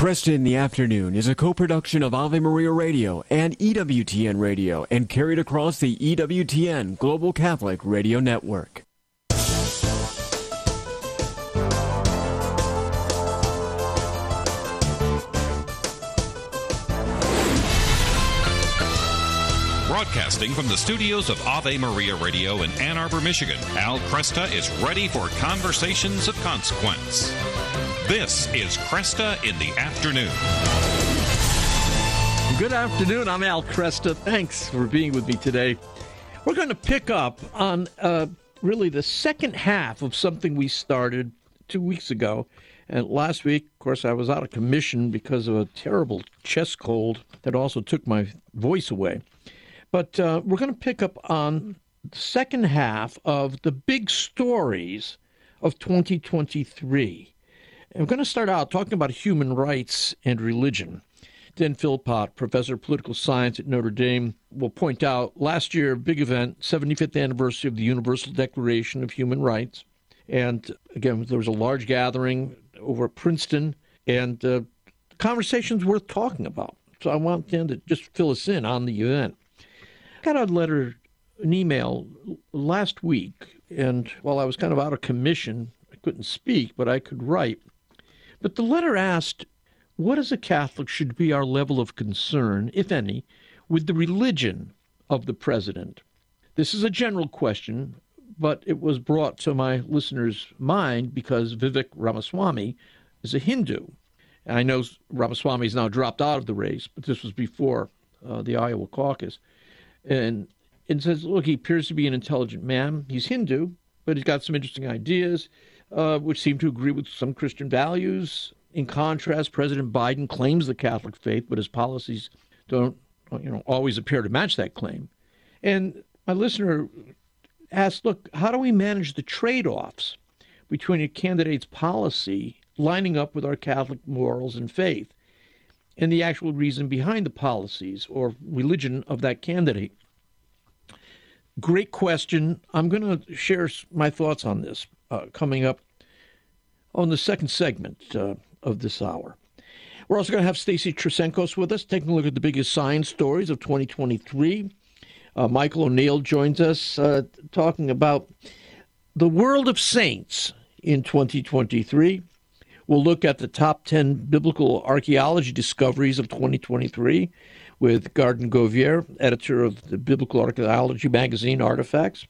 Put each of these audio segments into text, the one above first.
Kresta in the Afternoon is a co-production of Ave Maria Radio and EWTN Radio and carried across the EWTN Global Catholic Radio Network. Broadcasting from the studios of Ave Maria Radio in Ann Arbor, Michigan, Al Kresta is ready for conversations of consequence. This is Kresta in the Afternoon. Good afternoon. I'm Al Kresta. Thanks for being with me today. We're going to pick up on uh, really the second half of something we started two weeks ago. And last week, of course, I was out of commission because of a terrible chest cold that also took my voice away. But uh, we're going to pick up on the second half of the big stories of 2023. I'm going to start out talking about human rights and religion. Dan Philpott, professor of political science at Notre Dame, will point out last year, big event, 75th anniversary of the Universal Declaration of Human Rights. And again, there was a large gathering over at Princeton, and uh, conversations worth talking about. So I want Dan to just fill us in on the event. I got a letter, an email last week, and while I was kind of out of commission, I couldn't speak, but I could write. But the letter asked, What as a Catholic should be our level of concern, if any, with the religion of the president? This is a general question, but it was brought to my listener's mind because Vivek Ramaswamy is a Hindu. And I know Ramaswamy has now dropped out of the race, but this was before uh, the Iowa caucus. And it says, look, he appears to be an intelligent man. He's Hindu, but he's got some interesting ideas uh, which seem to agree with some Christian values. In contrast, President Biden claims the Catholic faith, but his policies don't, you know, always appear to match that claim. And my listener asked, "Look, how do we manage the trade-offs between a candidate's policy lining up with our Catholic morals and faith, and the actual reason behind the policies or religion of that candidate?" Great question. I'm going to share my thoughts on this uh, coming up on the second segment uh, of this hour. We're also going to have Stacy Trasancos with us, taking a look at the biggest science stories of 2023. Uh, Michael O'Neill joins us, uh, talking about the world of saints in 2023. We'll look at the top 10 biblical archaeology discoveries of 2023 with Gordon Govier, editor of the Biblical Archaeology magazine Artifacts.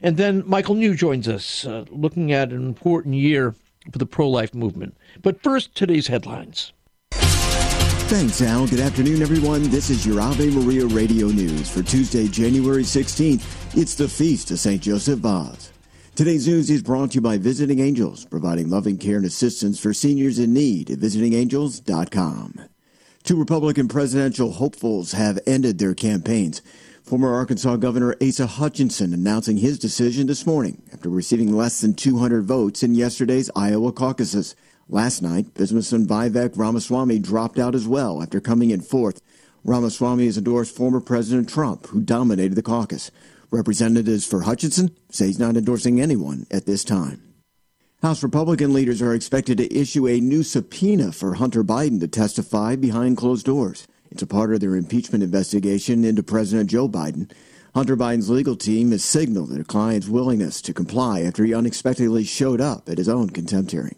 And then Michael New joins us, uh, looking at an important year for the pro life movement. But first, today's headlines. Thanks, Al. Good afternoon, everyone. This is your Ave Maria Radio News for Tuesday, January 16th. It's the feast of St. Joseph Vaz. Today's news is brought to you by Visiting Angels, providing loving care and assistance for seniors in need at visitingangels.com. Two Republican presidential hopefuls have ended their campaigns. Former Arkansas Governor Asa Hutchinson announcing his decision this morning after receiving less than 200 votes in yesterday's Iowa caucuses. Last night, businessman Vivek Ramaswamy dropped out as well after coming in fourth. Ramaswamy has endorsed former President Trump, who dominated the caucus. Representatives for Hutchinson say he's not endorsing anyone at this time. House Republican leaders are expected to issue a new subpoena for Hunter Biden to testify behind closed doors. It's a part of their impeachment investigation into President Joe Biden. Hunter Biden's legal team has signaled their client's willingness to comply after he unexpectedly showed up at his own contempt hearing.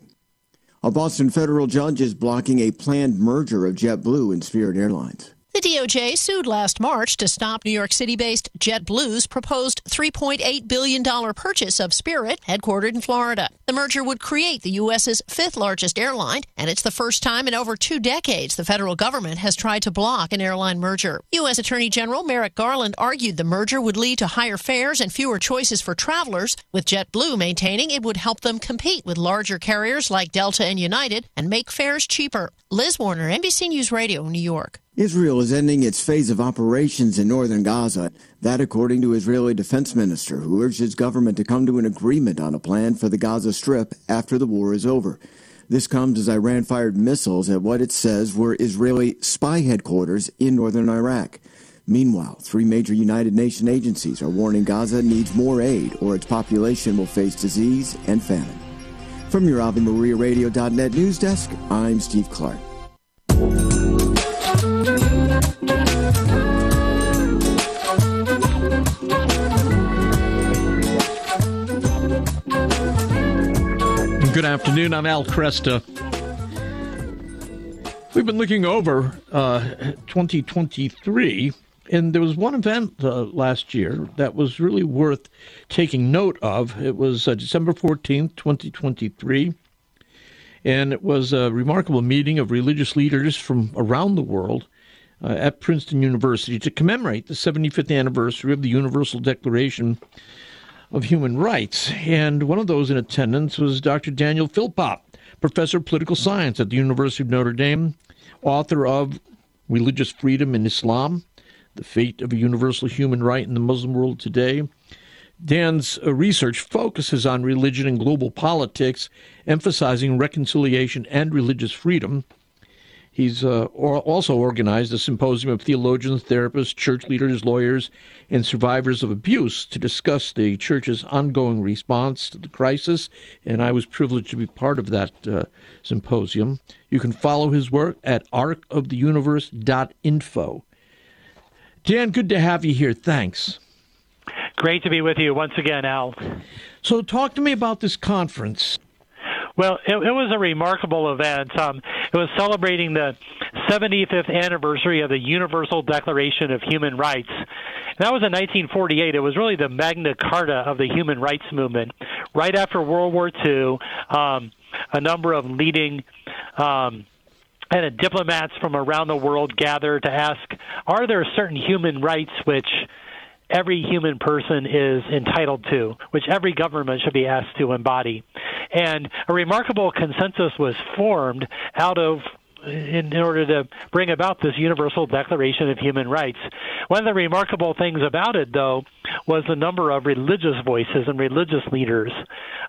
A Boston federal judge is blocking a planned merger of JetBlue and Spirit Airlines. The DOJ sued last March to stop New York City based JetBlue's proposed $3.8 billion purchase of Spirit, headquartered in Florida. The merger would create the U.S.'s fifth largest airline, and it's the first time in over two decades the federal government has tried to block an airline merger. U.S. Attorney General Merrick Garland argued the merger would lead to higher fares and fewer choices for travelers, with JetBlue maintaining it would help them compete with larger carriers like Delta and United and make fares cheaper. Liz Warner, NBC News Radio, New York. Israel is ending its phase of operations in northern Gaza. That, according to Israeli defense minister, who urged his government to come to an agreement on a plan for the Gaza Strip after the war is over. This comes as Iran fired missiles at what it says were Israeli spy headquarters in northern Iraq. Meanwhile, three major United Nations agencies are warning Gaza needs more aid or its population will face disease and famine. From your AveMariaRadio.net news desk, I'm Steve Clark. Good afternoon. I'm Al Kresta. We've been looking over uh, 2023, and there was one event uh, last year that was really worth taking note of. It was uh, December 14th, 2023, and it was a remarkable meeting of religious leaders from around the world uh, at Princeton University to commemorate the 75th anniversary of the Universal Declaration of Human Rights. And one of those in attendance was Dr. Daniel Philpott, professor of political science at the University of Notre Dame, author of Religious Freedom in Islam, The Fate of a Universal Human Right in the Muslim World Today. Dan's uh, research focuses on religion and global politics, emphasizing reconciliation and religious freedom. He's uh, also organized a symposium of theologians, therapists, church leaders, lawyers, and survivors of abuse to discuss the church's ongoing response to the crisis. And I was privileged to be part of that uh, symposium. You can follow his work at arcoftheuniverse.info. Dan, good to have you here. Thanks. Great to be with you once again, Al. So, talk to me about this conference. Well, it, it was a remarkable event. Um, it was celebrating the 75th anniversary of the Universal Declaration of Human Rights. And that was in 1948. It was really the Magna Carta of the human rights movement. Right after World War II, um, a number of leading um, and diplomats from around the world gathered to ask, are there certain human rights which every human person is entitled to, which every government should be asked to embody. And a remarkable consensus was formed out of in, in, order to bring about this Universal Declaration of Human Rights. One of the remarkable things about it, though, was the number of religious voices and religious leaders.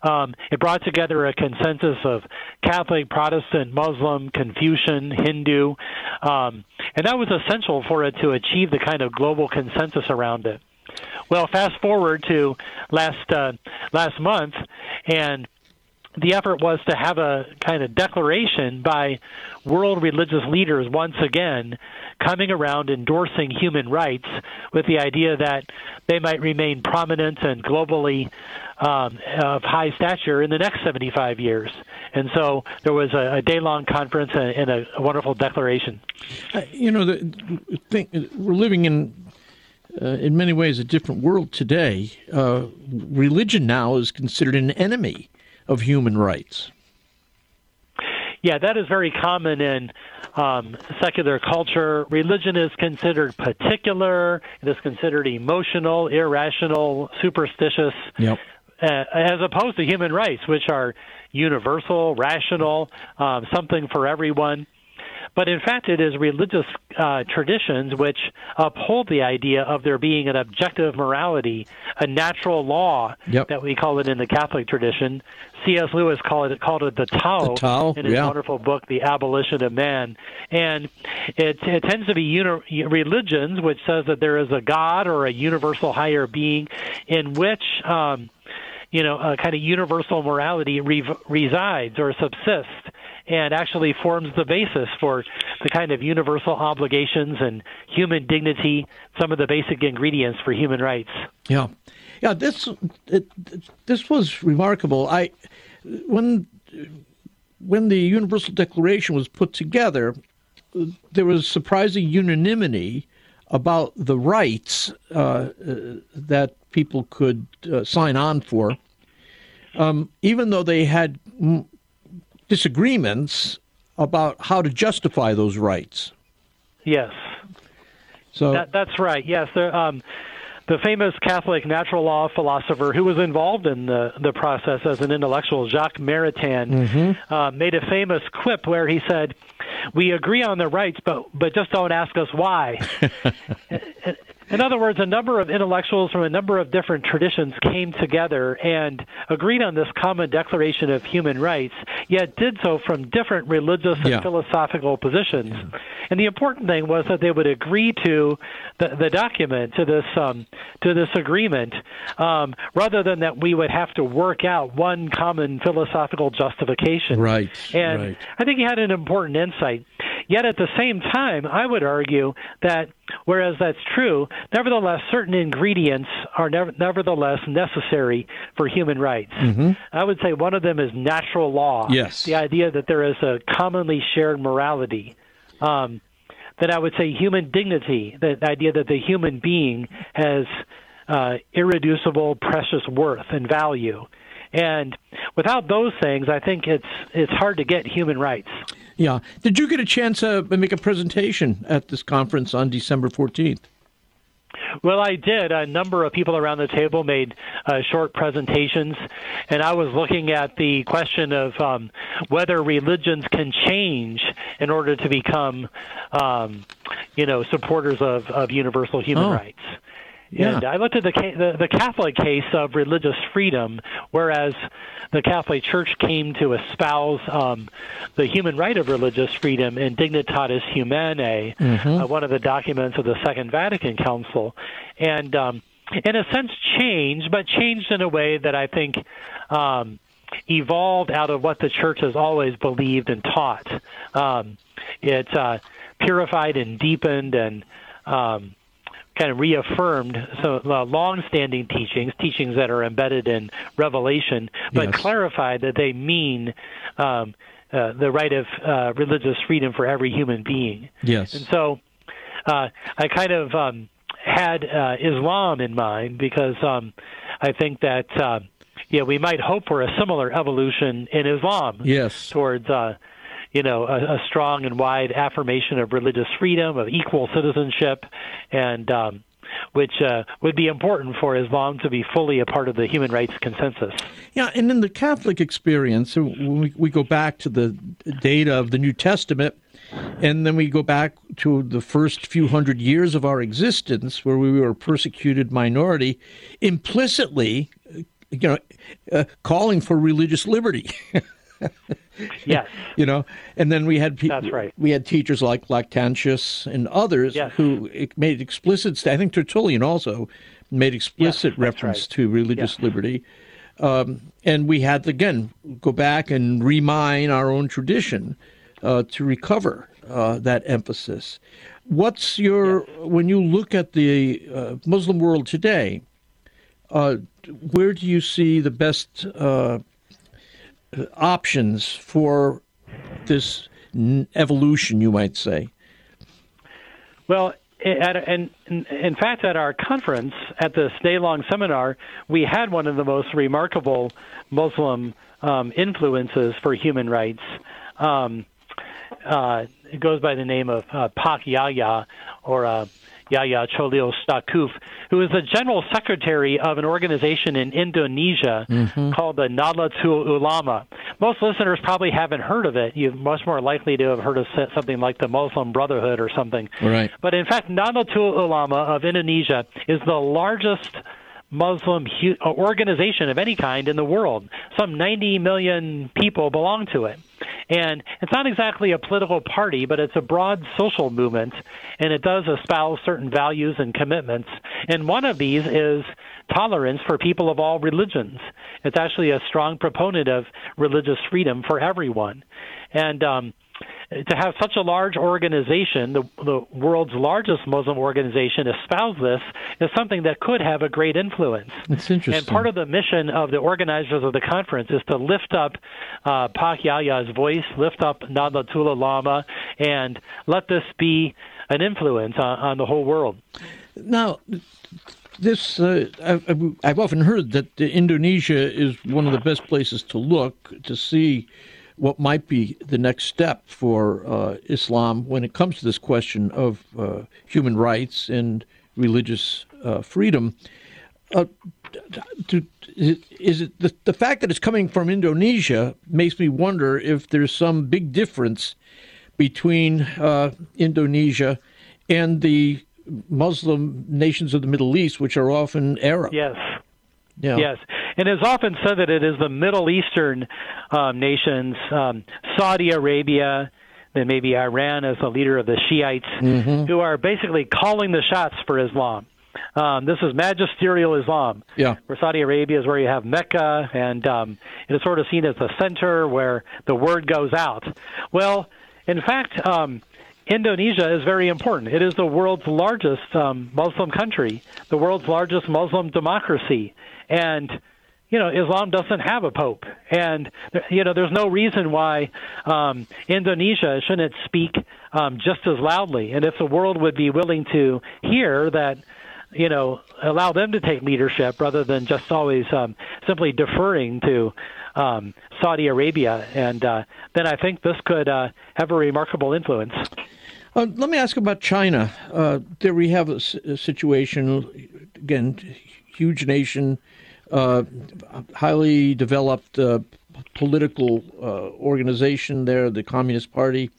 Um, it brought together a consensus of Catholic, Protestant, Muslim, Confucian, Hindu, um, and that was essential for it to achieve the kind of global consensus around it. Well, fast forward to last uh, last month, and the effort was to have a kind of declaration by world religious leaders once again coming around endorsing human rights with the idea that they might remain prominent and globally um, of high stature in the next 75 years. And so there was a, a day long conference and, and a, a, wonderful declaration. Uh, you know, the thing, we're living in uh, in many ways a different world today. Uh, religion now is considered an enemy of human rights. Yeah, that is very common in um, secular culture. Religion is considered particular. It is considered emotional, irrational, superstitious. Yep. Uh, as opposed to human rights, which are universal, rational, um, something for everyone. But in fact, it is religious uh, traditions which uphold the idea of there being an objective morality, a natural law yep. that we call it in the Catholic tradition. C.S. Lewis called it called it the Tao, the Tao in his yeah. wonderful book, The Abolition of Man. And it, it tends to be uni- religions which says that there is a God or a universal higher being in which. Um, you know, a kind of universal morality re- resides or subsists and actually forms the basis for the kind of universal obligations and human dignity, some of the basic ingredients for human rights. Yeah, yeah. This it, this was remarkable. I when when the Universal Declaration was put together, there was surprising unanimity about the rights uh, that people could uh, sign on for, um, even though they had disagreements about how to justify those rights. Yes. So that, that's right. Yes, the, um, the famous Catholic natural law philosopher who was involved in the the process as an intellectual, Jacques Maritain, mm-hmm. uh, made a famous quip where he said, "We agree on the rights, but but just don't ask us why." In other words, a number of intellectuals from a number of different traditions came together and agreed on this common declaration of human rights, yet did so from different religious and yeah. philosophical positions. And the important thing was that they would agree to the, the document, to this um, to this agreement, um, rather than that we would have to work out one common philosophical justification. Right. And right. I think he had an important insight. Yet at the same time, I would argue that whereas that's true, nevertheless, certain ingredients are never, nevertheless necessary for human rights. Mm-hmm. I would say one of them is natural law. Yes. The idea that there is a commonly shared morality. Um, then I would say human dignity, the idea that the human being has uh, irreducible, precious worth and value. And without those things, I think it's it's hard to get human rights. Yeah. Did you get a chance to make a presentation at this conference on December 14th? Well, I did. A number of people around the table made uh, short presentations, and I was looking at the question of um, whether religions can change in order to become, um, you know, supporters of, of universal human Oh. rights. Yeah. And I looked at the, the the Catholic case of religious freedom, whereas the Catholic Church came to espouse um, the human right of religious freedom in Dignitatis Humanae, uh, one of the documents of the Second Vatican Council, and um, in a sense changed, but changed in a way that I think. Um, evolved out of what the church has always believed and taught. Um, it uh, purified and deepened and um, kind of reaffirmed some uh, long-standing teachings, teachings that are embedded in Revelation, but Yes. clarified that they mean um, uh, the right of uh, religious freedom for every human being. Yes. And so uh, I kind of um, had uh, Islam in mind because um, I think that uh, yeah we might hope for a similar evolution in Islam Yes. towards uh, you know a, a strong and wide affirmation of religious freedom, of equal citizenship, and um, which uh, would be important for Islam to be fully a part of the human rights consensus. Yeah, and in the Catholic experience, we, we go back to the data of the New Testament, and then we go back to the first few hundred years of our existence, where we were a persecuted minority, implicitly, you know, uh, calling for religious liberty. Yes. you know, and then we had pe- That's right. We had teachers like Lactantius and others Yes. who made explicit. I think Tertullian also made explicit that's reference right. to religious liberty. Um, and we had to, again go back and remine our own tradition uh, to recover uh, that emphasis. What's your when you look at the uh, Muslim world today? Uh, where do you see the best uh, options for this evolution, you might say? Well, at, and in, fact, at our conference, at this day-long seminar, we had one of the most remarkable Muslim um, influences for human rights. Um, uh, it goes by the name of uh, Pak Yahya, or uh, Yahya Cholil Staquf, who is the general secretary of an organization in Indonesia mm-hmm. called the Nahdlatul Ulama. Most listeners probably haven't heard of it. You're much more likely to have heard of something like the Muslim Brotherhood or something. Right. But in fact, Nahdlatul Ulama of Indonesia is the largest Muslim uh, organization of any kind in the world. Some 90 million people belong to it. And it's not exactly a political party, but it's a broad social movement, and it does espouse certain values and commitments. And one of these is tolerance for people of all religions. It's actually a strong proponent of religious freedom for everyone. And um, to have such a large organization, the, the world's largest Muslim organization, espouse this is something that could have a great influence. It's interesting. And part of the mission of the organizers of the conference is to lift up uh, Pak Yahya's voice, lift up Nahdlatul Ulama, and let this be an influence on, on the whole world. Now, this uh, I've, I've often heard that Indonesia is one of the best places to look to see what might be the next step for uh, Islam when it comes to this question of uh, human rights and religious uh, freedom. Uh, to, is it the, the fact that it's coming from Indonesia makes me wonder if there's some big difference between uh, Indonesia and the Muslim nations of the Middle East, which are often Arab. Yes. Yeah. Yes, and it's often said that it is the Middle Eastern um, nations, um, Saudi Arabia, then maybe Iran as the leader of the Shiites, who are basically calling the shots for Islam. Um, this is magisterial Islam. Yeah. Where Saudi Arabia is where you have Mecca, and um, it is sort of seen as the center where the word goes out. Well, in fact, um, Indonesia is very important. It is the world's largest um, Muslim country, the world's largest Muslim democracy, and you know Islam doesn't have a pope, and you know there's no reason why um, Indonesia shouldn't speak um, just as loudly. And if the world would be willing to hear that, you know, allow them to take leadership rather than just always um, simply deferring to um, Saudi Arabia, and uh, then I think this could uh, have a remarkable influence. Uh, let me ask about China. Uh, there we have a, a, situation, again, huge nation, uh, highly developed uh, political organization there, the Communist Party,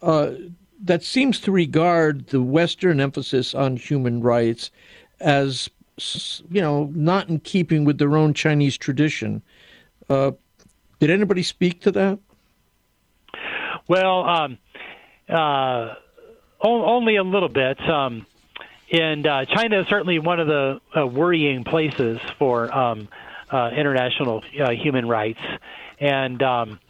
that seems to regard the Western emphasis on human rights as, you know, not in keeping with their own Chinese tradition. Uh, did anybody speak to that? Well, um, uh, only a little bit. Um, and uh, China is certainly one of the uh, worrying places for um, uh, international uh, human rights. And um,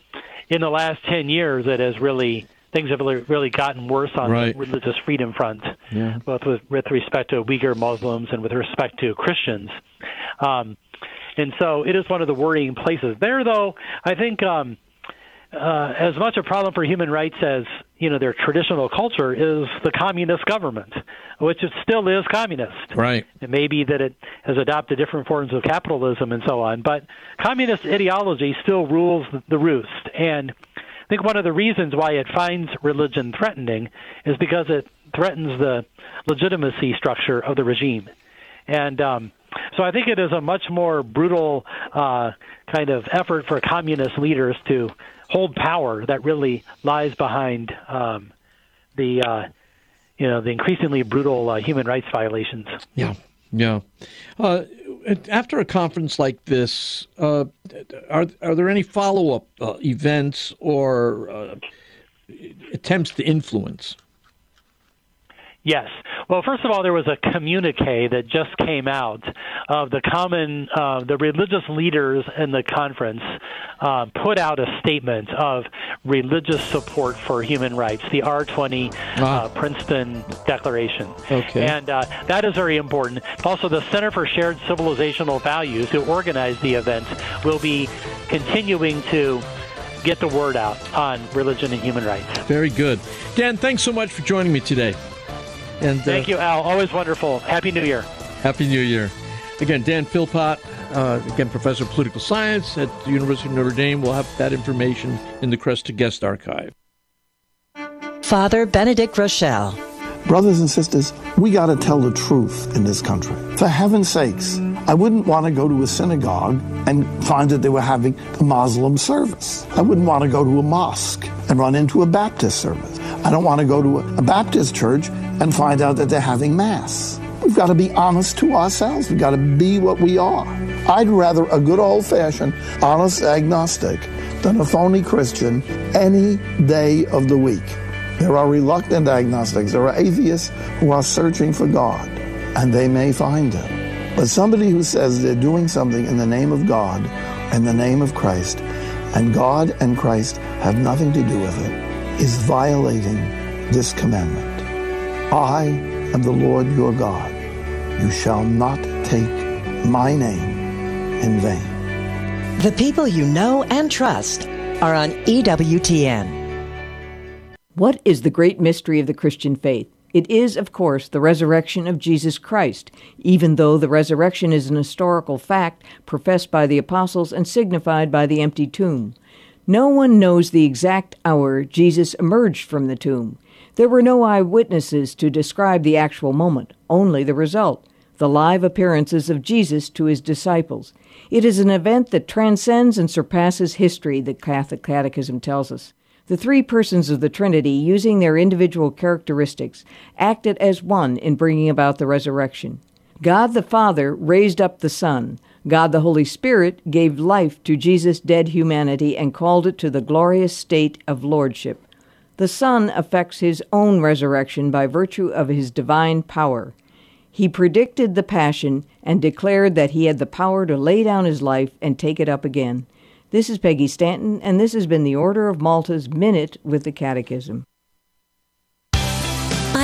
in the last 10 years, it has really things have really, really gotten worse on right. the religious freedom front, yeah. both with, with respect to Uyghur Muslims and with respect to Christians. Um, and so it is one of the worrying places. There, though, I think um, uh, as much a problem for human rights as you know their traditional culture is the communist government, which it still is communist. Right. It may be that it has adopted different forms of capitalism and so on, but communist ideology still rules the roost. And I think one of the reasons why it finds religion threatening is because it threatens the legitimacy structure of the regime. And um, so I think it is a much more brutal uh, kind of effort for communist leaders to hold power that really lies behind um, the uh, you know the increasingly brutal uh, human rights violations. Yeah, yeah. Uh, after a conference like this, uh, are are there any follow up uh, events or attempts to influence? Yes. Well, first of all, there was a communique that just came out of the common, uh, the religious leaders in the conference uh, put out a statement of religious support for human rights, the R20 uh, Princeton Declaration. Okay. And uh, that is very important. Also, the Center for Shared Civilizational Values, who organized the event, will be continuing to get the word out on religion and human rights. Very good. Dan, thanks so much for joining me today. And uh, thank you, Al. Always wonderful. Happy New Year. Happy New Year. Again, Dan Philpott, uh, again, professor of political science at the University of Notre Dame. We'll have that information in the Kresta Guest Archive. Father Benedict Groeschel. Brothers and sisters, we got to tell the truth in this country. For heaven's sakes, I wouldn't want to go to a synagogue and find that they were having a Muslim service. I wouldn't want to go to a mosque and run into a Baptist service. I don't want to go to a Baptist church and find out that they're having Mass. We've got to be honest to ourselves. We've got to be what we are. I'd rather a good old fashioned, honest agnostic than a phony Christian any day of the week. There are reluctant agnostics, there are atheists who are searching for God, and they may find Him. But somebody who says they're doing something in the name of God, in the name of Christ, and God and Christ have nothing to do with it, is violating this commandment. I am the Lord your God. You shall not take my name in vain. The people you know and trust are on EWTN. What is the great mystery of the Christian faith? It is, of course, the resurrection of Jesus Christ, even though the resurrection is an historical fact professed by the apostles and signified by the empty tomb. No one knows the exact hour Jesus emerged from the tomb. There were no eyewitnesses to describe the actual moment, only the result the live appearances of Jesus to his disciples. It is an event that transcends and surpasses history, the Catholic Catechism tells us. The three persons of the Trinity, using their individual characteristics, acted as one in bringing about the resurrection. God the Father raised up the Son. God the Holy Spirit gave life to Jesus' dead humanity and called it to the glorious state of lordship. The Son effects his own resurrection by virtue of his divine power. He predicted the Passion and declared that he had the power to lay down his life and take it up again. This is Peggy Stanton, and this has been the Order of Malta's Minute with the Catechism.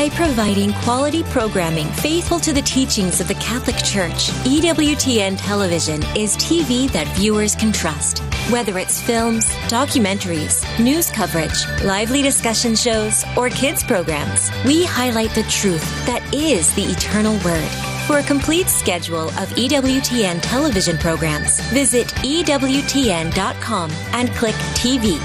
By providing quality programming faithful to the teachings of the Catholic Church, EWTN Television is TV that viewers can trust. Whether it's films, documentaries, news coverage, lively discussion shows, or kids programs, we highlight the truth that is the eternal Word. For a complete schedule of EWTN television programs, visit EWTN.com and click TV.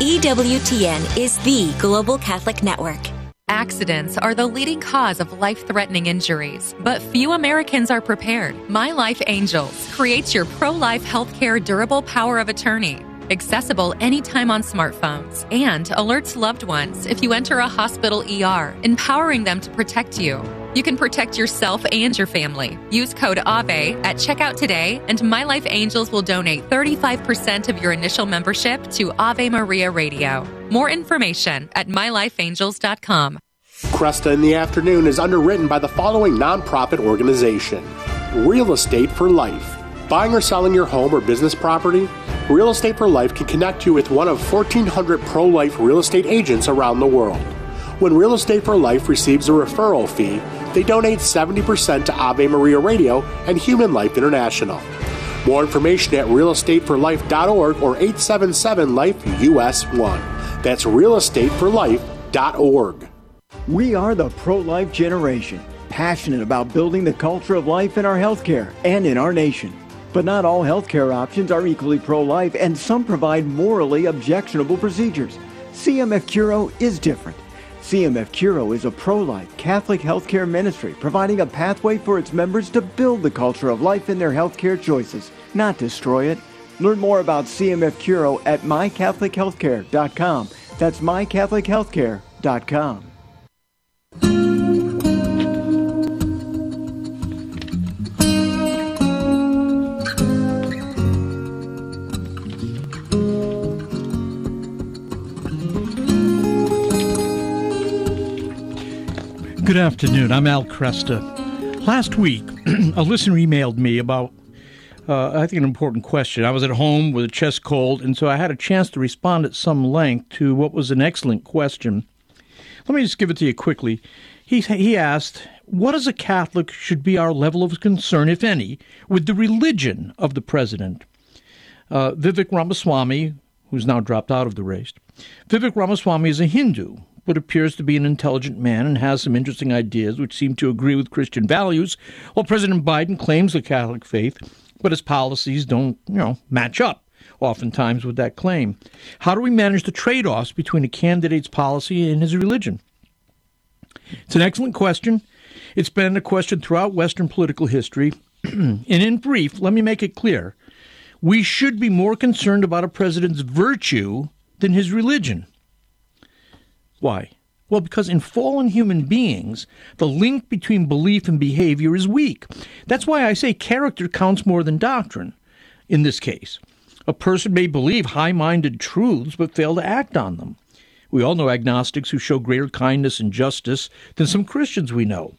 EWTN is the Global Catholic Network. Accidents are the leading cause of life threatening injuries, but few Americans are prepared. My Life Angels creates your pro life healthcare durable power of attorney. Accessible anytime on smartphones and alerts loved ones if you enter a hospital ER, empowering them to protect you. You can protect yourself and your family. Use code AVE at checkout today, and My Life Angels will donate 35% of your initial membership to Ave Maria Radio. More information at mylifeangels.com. Kresta in the Afternoon is underwritten by the following nonprofit organization Real Estate for Life. Buying or selling your home or business property? Real Estate for Life can connect you with one of 1,400 pro life real estate agents around the world. When Real Estate for Life receives a referral fee, they donate 70% to Ave Maria Radio and Human Life International. More information at realestateforlife.org or 877 Life US 1. That's realestateforlife.org. We are the pro life generation, passionate about building the culture of life in our healthcare and in our nation. But not all healthcare options are equally pro life, and some provide morally objectionable procedures. CMF Curo is different. CMF Curo is a pro life Catholic healthcare ministry providing a pathway for its members to build the culture of life in their healthcare choices, not destroy it. Learn more about CMF Curo at mycatholichealthcare.com. That's mycatholichealthcare.com. Good afternoon. I'm Al Kresta. Last week, a listener emailed me about, uh, I think, an important question. I was at home with a chest cold, and so I had a chance to respond at some length to what was an excellent question. Let me just give it to you quickly. He, he asked, What as a Catholic should be our level of concern, if any, with the religion of the president? Uh, Vivek Ramaswamy, who's now dropped out of the race, Vivek Ramaswamy is a Hindu but appears to be an intelligent man and has some interesting ideas which seem to agree with Christian values, while President Biden claims the Catholic faith, but his policies don't, you know, match up oftentimes with that claim. How do we manage the trade offs between a candidate's policy and his religion? It's an excellent question. It's been a question throughout Western political history. and in brief, let me make it clear. We should be more concerned about a president's virtue than his religion. Why? Well, because in fallen human beings, the link between belief and behavior is weak. That's why I say character counts more than doctrine in this case. A person may believe high minded truths but fail to act on them. We all know agnostics who show greater kindness and justice than some Christians we know.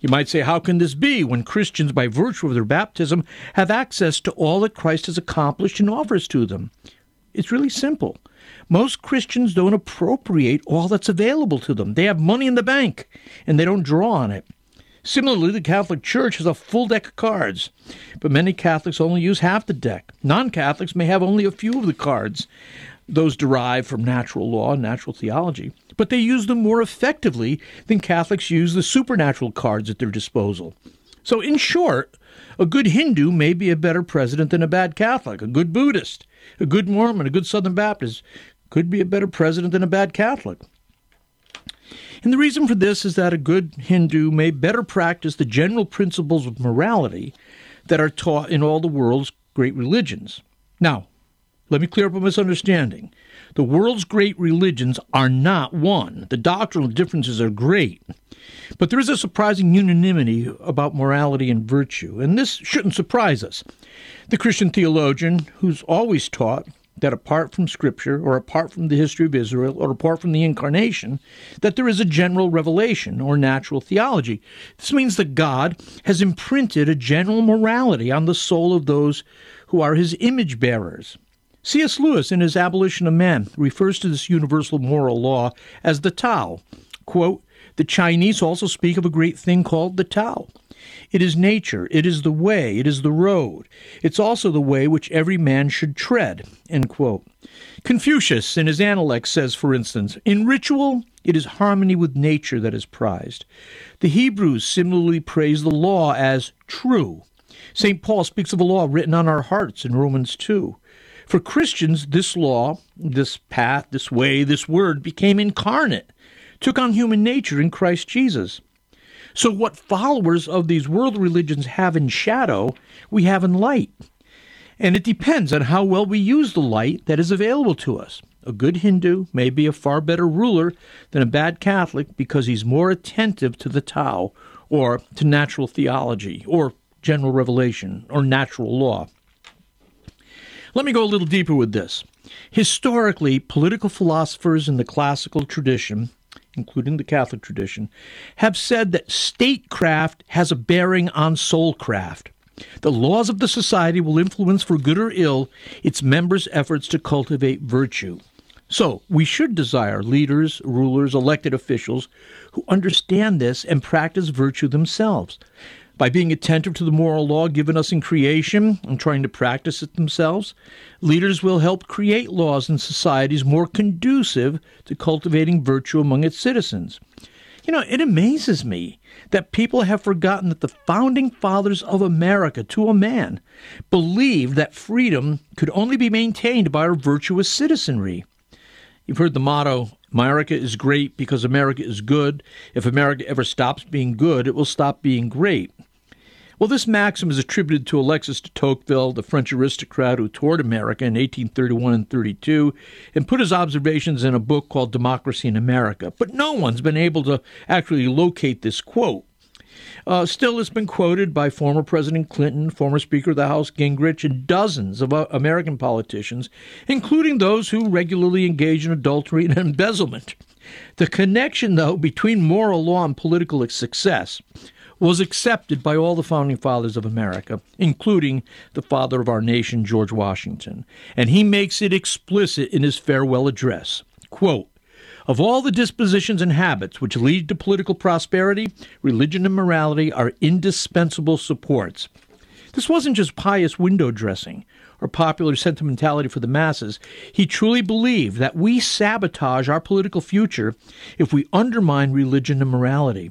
You might say, how can this be when Christians, by virtue of their baptism, have access to all that Christ has accomplished and offers to them? It's really simple. Most Christians don't appropriate all that's available to them. They have money in the bank and they don't draw on it. Similarly, the Catholic Church has a full deck of cards, but many Catholics only use half the deck. Non Catholics may have only a few of the cards, those derived from natural law and natural theology, but they use them more effectively than Catholics use the supernatural cards at their disposal. So, in short, a good Hindu may be a better president than a bad Catholic. A good Buddhist, a good Mormon, a good Southern Baptist could be a better president than a bad Catholic. And the reason for this is that a good Hindu may better practice the general principles of morality that are taught in all the world's great religions. Now, let me clear up a misunderstanding. The world's great religions are not one. The doctrinal differences are great. But there is a surprising unanimity about morality and virtue, and this shouldn't surprise us. The Christian theologian, who's always taught that apart from Scripture, or apart from the history of Israel, or apart from the incarnation, that there is a general revelation or natural theology. This means that God has imprinted a general morality on the soul of those who are his image bearers. C.S. Lewis, in his Abolition of Man, refers to this universal moral law as the Tao. Quote, The Chinese also speak of a great thing called the Tao. It is nature, it is the way, it is the road. It's also the way which every man should tread. Confucius, in his Analects, says, for instance, in ritual, it is harmony with nature that is prized. The Hebrews similarly praise the law as true. St. Paul speaks of a law written on our hearts in Romans 2. For Christians, this law, this path, this way, this word became incarnate, took on human nature in Christ Jesus. So, what followers of these world religions have in shadow, we have in light. And it depends on how well we use the light that is available to us. A good Hindu may be a far better ruler than a bad Catholic because he's more attentive to the Tao or to natural theology or general revelation or natural law. Let me go a little deeper with this. Historically, political philosophers in the classical tradition, including the Catholic tradition, have said that statecraft has a bearing on soulcraft. The laws of the society will influence, for good or ill, its members' efforts to cultivate virtue. So, we should desire leaders, rulers, elected officials who understand this and practice virtue themselves by being attentive to the moral law given us in creation and trying to practice it themselves, leaders will help create laws and societies more conducive to cultivating virtue among its citizens. You know, it amazes me that people have forgotten that the founding fathers of America, to a man, believed that freedom could only be maintained by a virtuous citizenry. You've heard the motto America is great because America is good. If America ever stops being good, it will stop being great. Well, this maxim is attributed to Alexis de Tocqueville, the French aristocrat who toured America in 1831 and 32 and put his observations in a book called Democracy in America. But no one's been able to actually locate this quote. Uh, still, it's been quoted by former President Clinton, former Speaker of the House Gingrich, and dozens of uh, American politicians, including those who regularly engage in adultery and embezzlement. The connection, though, between moral law and political success was accepted by all the founding fathers of America, including the father of our nation, George Washington. And he makes it explicit in his farewell address. Quote, of all the dispositions and habits which lead to political prosperity, religion and morality are indispensable supports. This wasn't just pious window dressing or popular sentimentality for the masses. He truly believed that we sabotage our political future if we undermine religion and morality.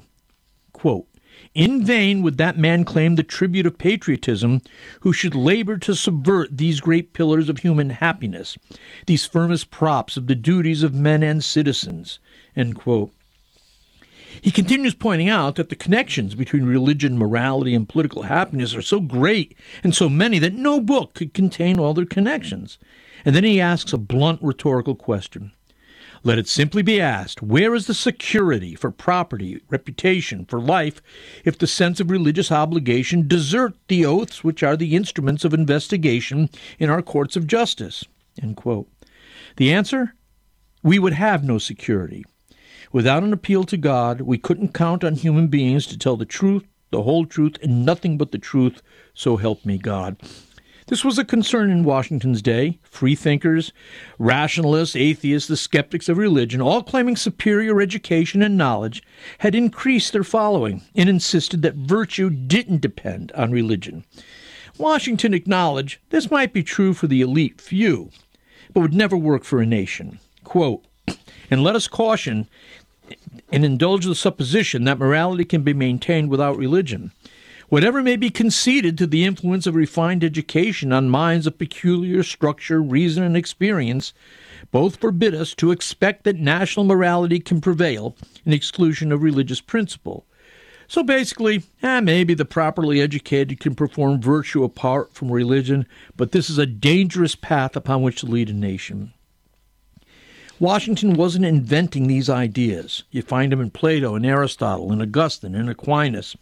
Quote, in vain would that man claim the tribute of patriotism who should labor to subvert these great pillars of human happiness, these firmest props of the duties of men and citizens. He continues pointing out that the connections between religion, morality, and political happiness are so great and so many that no book could contain all their connections. And then he asks a blunt rhetorical question let it simply be asked where is the security for property, reputation, for life, if the sense of religious obligation desert the oaths which are the instruments of investigation in our courts of justice? The answer? We would have no security. Without an appeal to God, we couldn't count on human beings to tell the truth, the whole truth, and nothing but the truth, so help me God. This was a concern in Washington's day. Free thinkers, rationalists, atheists, the skeptics of religion, all claiming superior education and knowledge, had increased their following and insisted that virtue didn't depend on religion. Washington acknowledged this might be true for the elite few, but would never work for a nation. Quote, and let us caution and indulge the supposition that morality can be maintained without religion. Whatever may be conceded to the influence of refined education on minds of peculiar structure, reason, and experience, both forbid us to expect that national morality can prevail in exclusion of religious principle. So basically, eh, maybe the properly educated can perform virtue apart from religion, but this is a dangerous path upon which to lead a nation. Washington wasn't inventing these ideas. You find them in Plato and Aristotle and Augustine and Aquinas.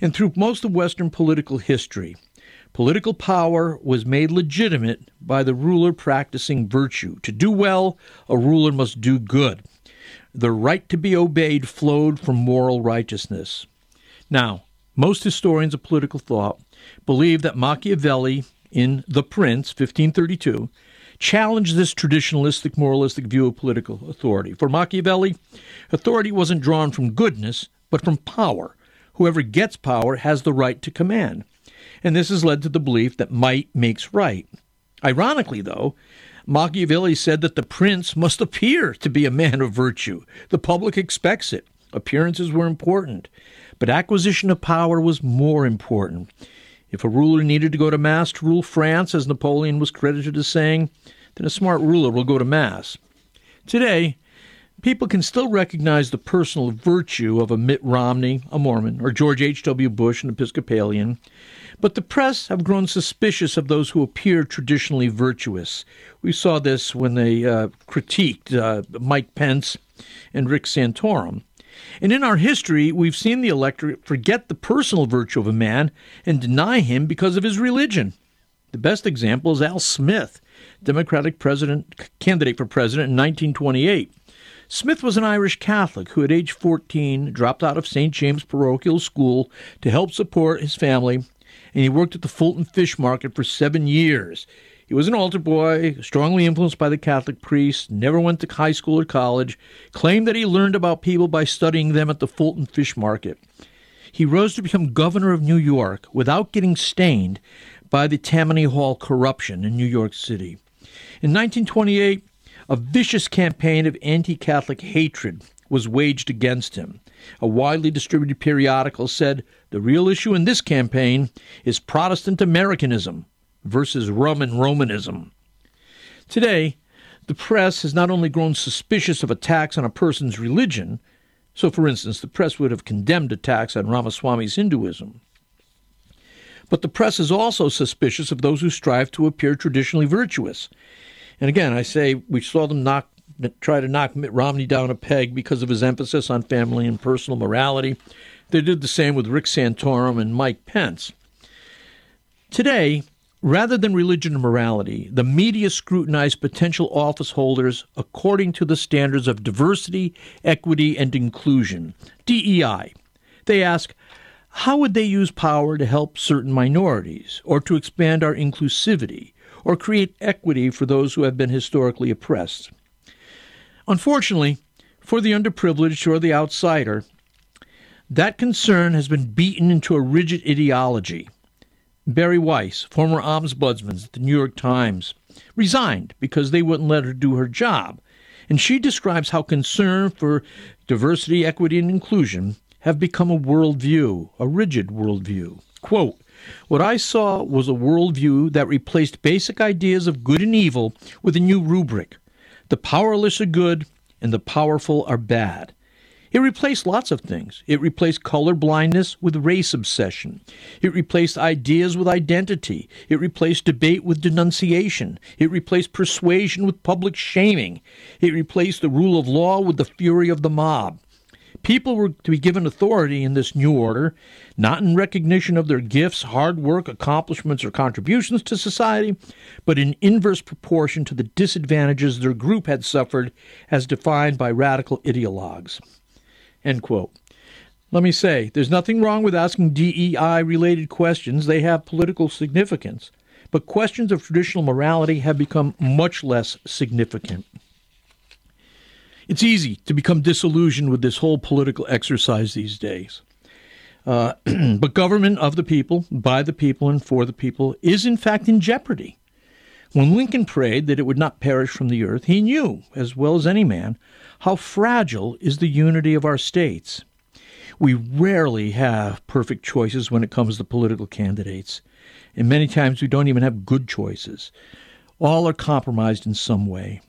And through most of Western political history, political power was made legitimate by the ruler practicing virtue. To do well, a ruler must do good. The right to be obeyed flowed from moral righteousness. Now, most historians of political thought believe that Machiavelli, in The Prince, 1532, challenged this traditionalistic, moralistic view of political authority. For Machiavelli, authority wasn't drawn from goodness, but from power. Whoever gets power has the right to command. And this has led to the belief that might makes right. Ironically, though, Machiavelli said that the prince must appear to be a man of virtue. The public expects it. Appearances were important, but acquisition of power was more important. If a ruler needed to go to Mass to rule France, as Napoleon was credited as saying, then a smart ruler will go to Mass. Today, people can still recognize the personal virtue of a Mitt Romney, a Mormon, or George H.W. Bush, an Episcopalian, but the press have grown suspicious of those who appear traditionally virtuous. We saw this when they uh, critiqued uh, Mike Pence and Rick Santorum. And in our history, we've seen the electorate forget the personal virtue of a man and deny him because of his religion. The best example is Al Smith, Democratic president candidate for president in 1928. Smith was an Irish Catholic who, at age 14, dropped out of St. James Parochial School to help support his family, and he worked at the Fulton Fish Market for seven years. He was an altar boy, strongly influenced by the Catholic priests, never went to high school or college, claimed that he learned about people by studying them at the Fulton Fish Market. He rose to become governor of New York without getting stained by the Tammany Hall corruption in New York City. In 1928, a vicious campaign of anti Catholic hatred was waged against him. A widely distributed periodical said the real issue in this campaign is Protestant Americanism versus Roman Romanism. Today, the press has not only grown suspicious of attacks on a person's religion, so for instance, the press would have condemned attacks on Ramaswamy's Hinduism, but the press is also suspicious of those who strive to appear traditionally virtuous. And again, I say we saw them knock try to knock Mitt Romney down a peg because of his emphasis on family and personal morality. They did the same with Rick Santorum and Mike Pence. Today, Rather than religion and morality, the media scrutinize potential office holders according to the standards of diversity, equity, and inclusion, DEI. They ask, how would they use power to help certain minorities, or to expand our inclusivity, or create equity for those who have been historically oppressed? Unfortunately, for the underprivileged or the outsider, that concern has been beaten into a rigid ideology Bari Weiss, former ombudsman at the New York Times, resigned because they wouldn't let her do her job. And she describes how concern for diversity, equity, and inclusion have become a worldview, a rigid worldview. Quote, what I saw was a worldview that replaced basic ideas of good and evil with a new rubric. The powerless are good and the powerful are bad. It replaced lots of things. It replaced color blindness with race obsession. It replaced ideas with identity. It replaced debate with denunciation. It replaced persuasion with public shaming. It replaced the rule of law with the fury of the mob. People were to be given authority in this new order, not in recognition of their gifts, hard work, accomplishments, or contributions to society, but in inverse proportion to the disadvantages their group had suffered as defined by radical ideologues. End quote. Let me say, there's nothing wrong with asking DEI related questions. They have political significance. But questions of traditional morality have become much less significant. It's easy to become disillusioned with this whole political exercise these days. Uh, but government of the people, by the people, and for the people is in fact in jeopardy. When Lincoln prayed that it would not perish from the earth, he knew, as well as any man, how fragile is the unity of our states. We rarely have perfect choices when it comes to political candidates, and many times we don't even have good choices. All are compromised in some way.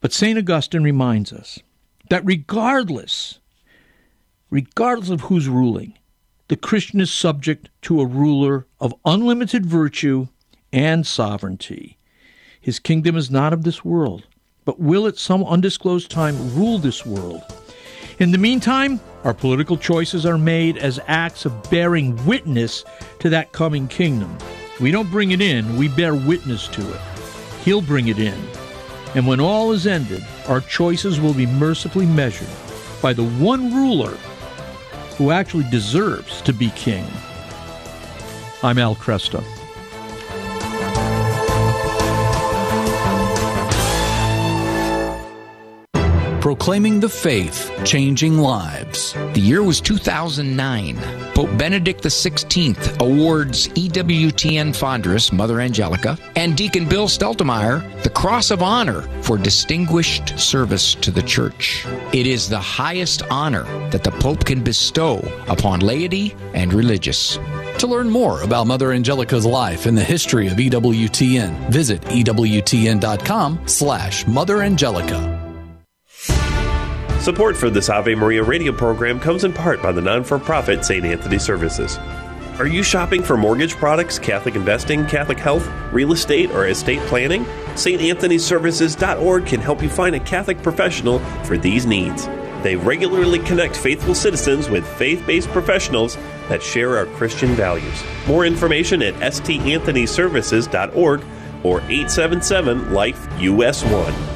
But St. Augustine reminds us that regardless, regardless of who's ruling, the Christian is subject to a ruler of unlimited virtue and sovereignty. His kingdom is not of this world but will at some undisclosed time rule this world. In the meantime, our political choices are made as acts of bearing witness to that coming kingdom. We don't bring it in, we bear witness to it. He'll bring it in. And when all is ended, our choices will be mercifully measured by the one ruler who actually deserves to be king. I'm Al Kresta. Proclaiming the faith, changing lives. The year was 2009. Pope Benedict XVI awards EWTN Fondress, Mother Angelica, and Deacon Bill Steltemeier the Cross of Honor for distinguished service to the Church. It is the highest honor that the Pope can bestow upon laity and religious. To learn more about Mother Angelica's life and the history of EWTN, visit EWTN.com slash Mother Angelica. Support for this Ave Maria radio program comes in part by the non-for-profit St. Anthony Services. Are you shopping for mortgage products, Catholic investing, Catholic health, real estate, or estate planning? StAnthonyServices.org can help you find a Catholic professional for these needs. They regularly connect faithful citizens with faith based professionals that share our Christian values. More information at StAnthonyServices.org or 877 Life US 1.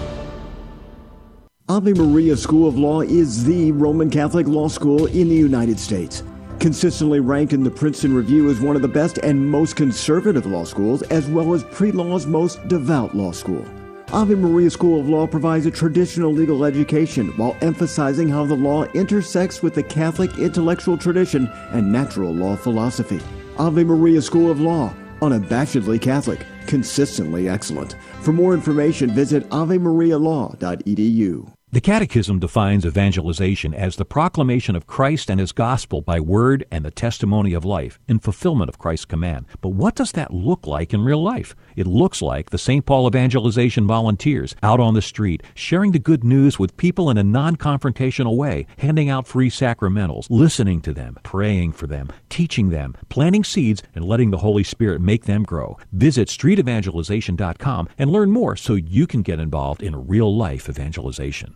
Ave Maria School of Law is the Roman Catholic law school in the United States. Consistently ranked in the Princeton Review as one of the best and most conservative law schools, as well as pre law's most devout law school. Ave Maria School of Law provides a traditional legal education while emphasizing how the law intersects with the Catholic intellectual tradition and natural law philosophy. Ave Maria School of Law, unabashedly Catholic, consistently excellent. For more information, visit avemarialaw.edu. The Catechism defines evangelization as the proclamation of Christ and His gospel by word and the testimony of life in fulfillment of Christ's command. But what does that look like in real life? It looks like the St. Paul evangelization volunteers out on the street, sharing the good news with people in a non confrontational way, handing out free sacramentals, listening to them, praying for them, teaching them, planting seeds, and letting the Holy Spirit make them grow. Visit streetevangelization.com and learn more so you can get involved in real life evangelization.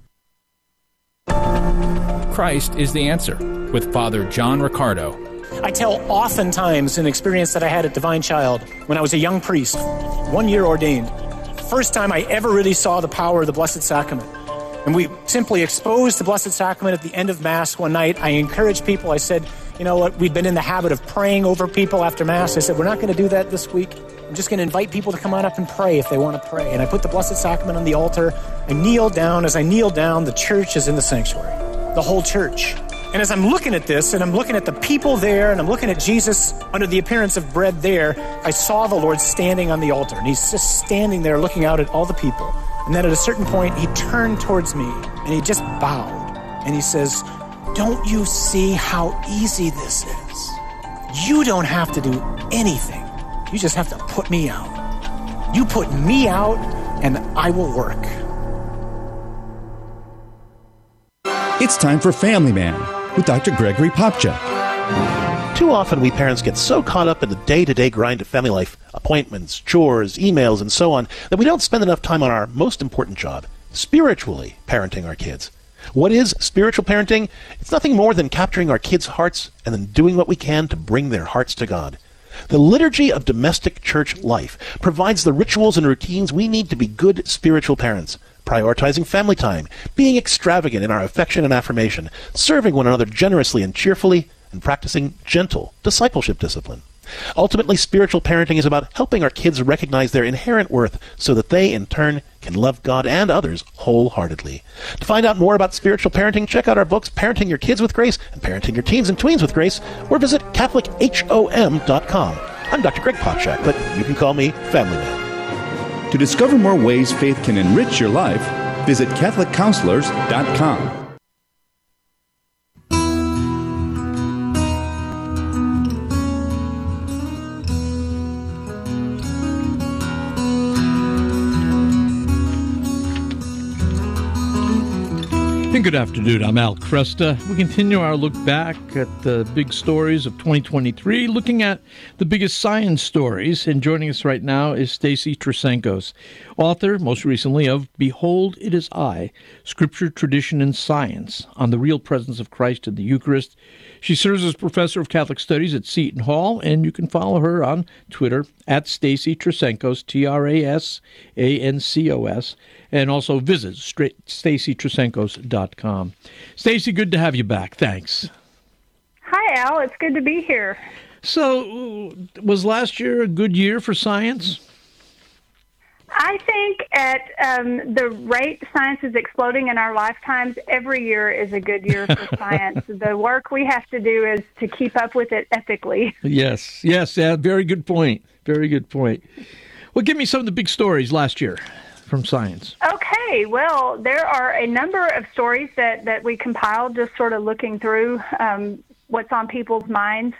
Christ is the answer with Father John Riccardo. I tell oftentimes an experience that I had at Divine Child when I was a young priest, one year ordained. First time I ever really saw the power of the Blessed Sacrament. And we simply exposed the Blessed Sacrament at the end of Mass one night. I encouraged people. I said, you know what, we've been in the habit of praying over people after Mass. I said, we're not going to do that this week. I'm just going to invite people to come on up and pray if they want to pray. And I put the Blessed Sacrament on the altar. I kneel down. As I kneel down, the church is in the sanctuary, the whole church. And as I'm looking at this, and I'm looking at the people there, and I'm looking at Jesus under the appearance of bread there, I saw the Lord standing on the altar. And he's just standing there looking out at all the people. And then at a certain point, he turned towards me and he just bowed. And he says, Don't you see how easy this is? You don't have to do anything. You just have to put me out. You put me out, and I will work. It's time for Family Man with Dr. Gregory Popcak. Too often, we parents get so caught up in the day to day grind of family life appointments, chores, emails, and so on that we don't spend enough time on our most important job spiritually parenting our kids. What is spiritual parenting? It's nothing more than capturing our kids' hearts and then doing what we can to bring their hearts to God. The liturgy of domestic church life provides the rituals and routines we need to be good spiritual parents prioritizing family time, being extravagant in our affection and affirmation, serving one another generously and cheerfully, and practicing gentle discipleship discipline. Ultimately, spiritual parenting is about helping our kids recognize their inherent worth so that they, in turn, can love God and others wholeheartedly. To find out more about spiritual parenting, check out our books, Parenting Your Kids with Grace and Parenting Your Teens and Tweens with Grace, or visit CatholicHOM.com. I'm Dr. Greg Popcak, but you can call me Family Man. To discover more ways faith can enrich your life, visit CatholicCounselors.com. And good afternoon. I'm Al Kresta. We continue our look back at the big stories of 2023, looking at the biggest science stories. And joining us right now is Stacy Trasancos, author, most recently, of Behold, It Is I Scripture, Tradition, and Science on the Real Presence of Christ in the Eucharist. She serves as professor of Catholic Studies at Seton Hall, and you can follow her on Twitter at Stacy Trasancos, T R A S A N C O S and also visit stacytrasancos.com. Stacy, good to have you back. Thanks. Hi, Al. It's good to be here. So, was last year a good year for science? I think at um, the rate science is exploding in our lifetimes, every year is a good year for science. The work we have to do is to keep up with it ethically. Yes, yes, yeah, very good point. Very good point. Well, give me some of the big stories last year from science. Okay, well, there are a number of stories that, that we compiled just sort of looking through um, what's on people's minds.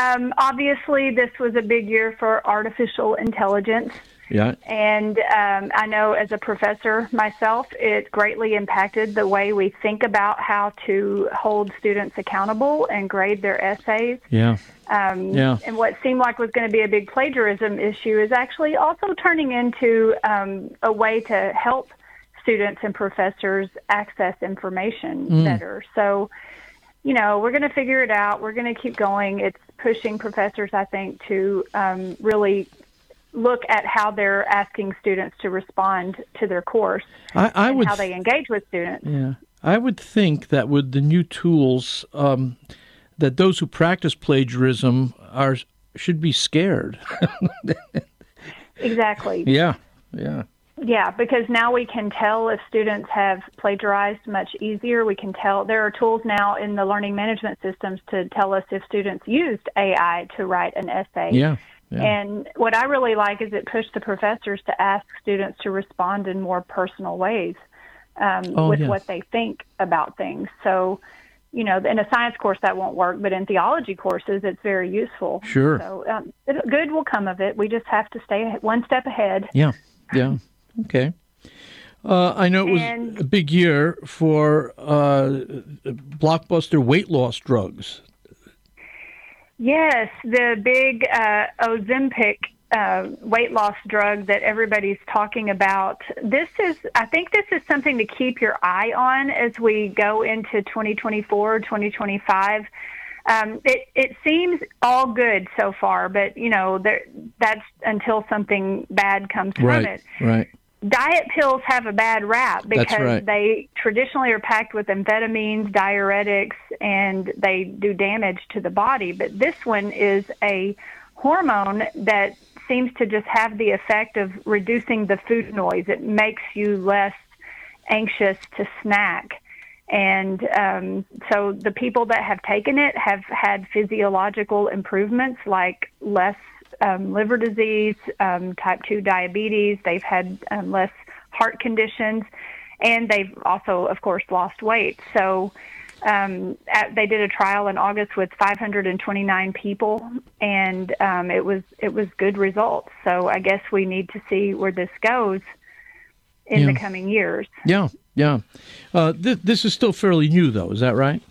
Um, obviously, this was a big year for artificial intelligence. Yeah. And um, I know as a professor myself, it greatly impacted the way we think about how to hold students accountable and grade their essays. Yeah. Um, Yeah. And what seemed like was going to be a big plagiarism issue is actually also turning into um, a way to help students and professors access information Mm. better. So, you know, we're going to figure it out. We're going to keep going. It's pushing professors, I think, to um, really look at how they're asking students to respond to their course I, I and would how they engage with students. Yeah, I would think that with the new tools, um, that those who practice plagiarism are should be scared. Exactly. yeah, yeah, Yeah, because now we can tell if students have plagiarized much easier. We can tell there are tools now in the learning management systems to tell us if students used AI to write an essay. yeah, yeah. And what I really like is it pushed the professors to ask students to respond in more personal ways um, Oh, with yes. what they think about things. So, you know, in a science course that won't work, but in theology courses, it's very useful. Sure. So, um, it, good will come of it. We just have to stay one step ahead. yeah, yeah. Okay. Uh, I know it was And- a big year for uh, blockbuster weight loss drugs. Yes, the big uh, Ozempic uh, weight loss drug that everybody's talking about. This is, I think, this is something to keep your eye on as we go into 2024, 2025. Um, it it seems all good so far, but you know there, that's until something bad comes from Right, it right. Diet pills have a bad rap because right. they traditionally are packed with amphetamines, diuretics, and they do damage to the body. But this one is a hormone that seems to just have the effect of reducing the food noise. It makes you less anxious to snack. And um, so the people that have taken it have had physiological improvements like less um, liver disease, um, type 2 diabetes. They've had um, less heart conditions. And they've also, of course, lost weight. So um, at, they did a trial in August with 529 people, and um, it was it was good results. So I guess we need to see where this goes in the coming years. Yeah, yeah. Uh, th- this is still fairly new, though. Is that right?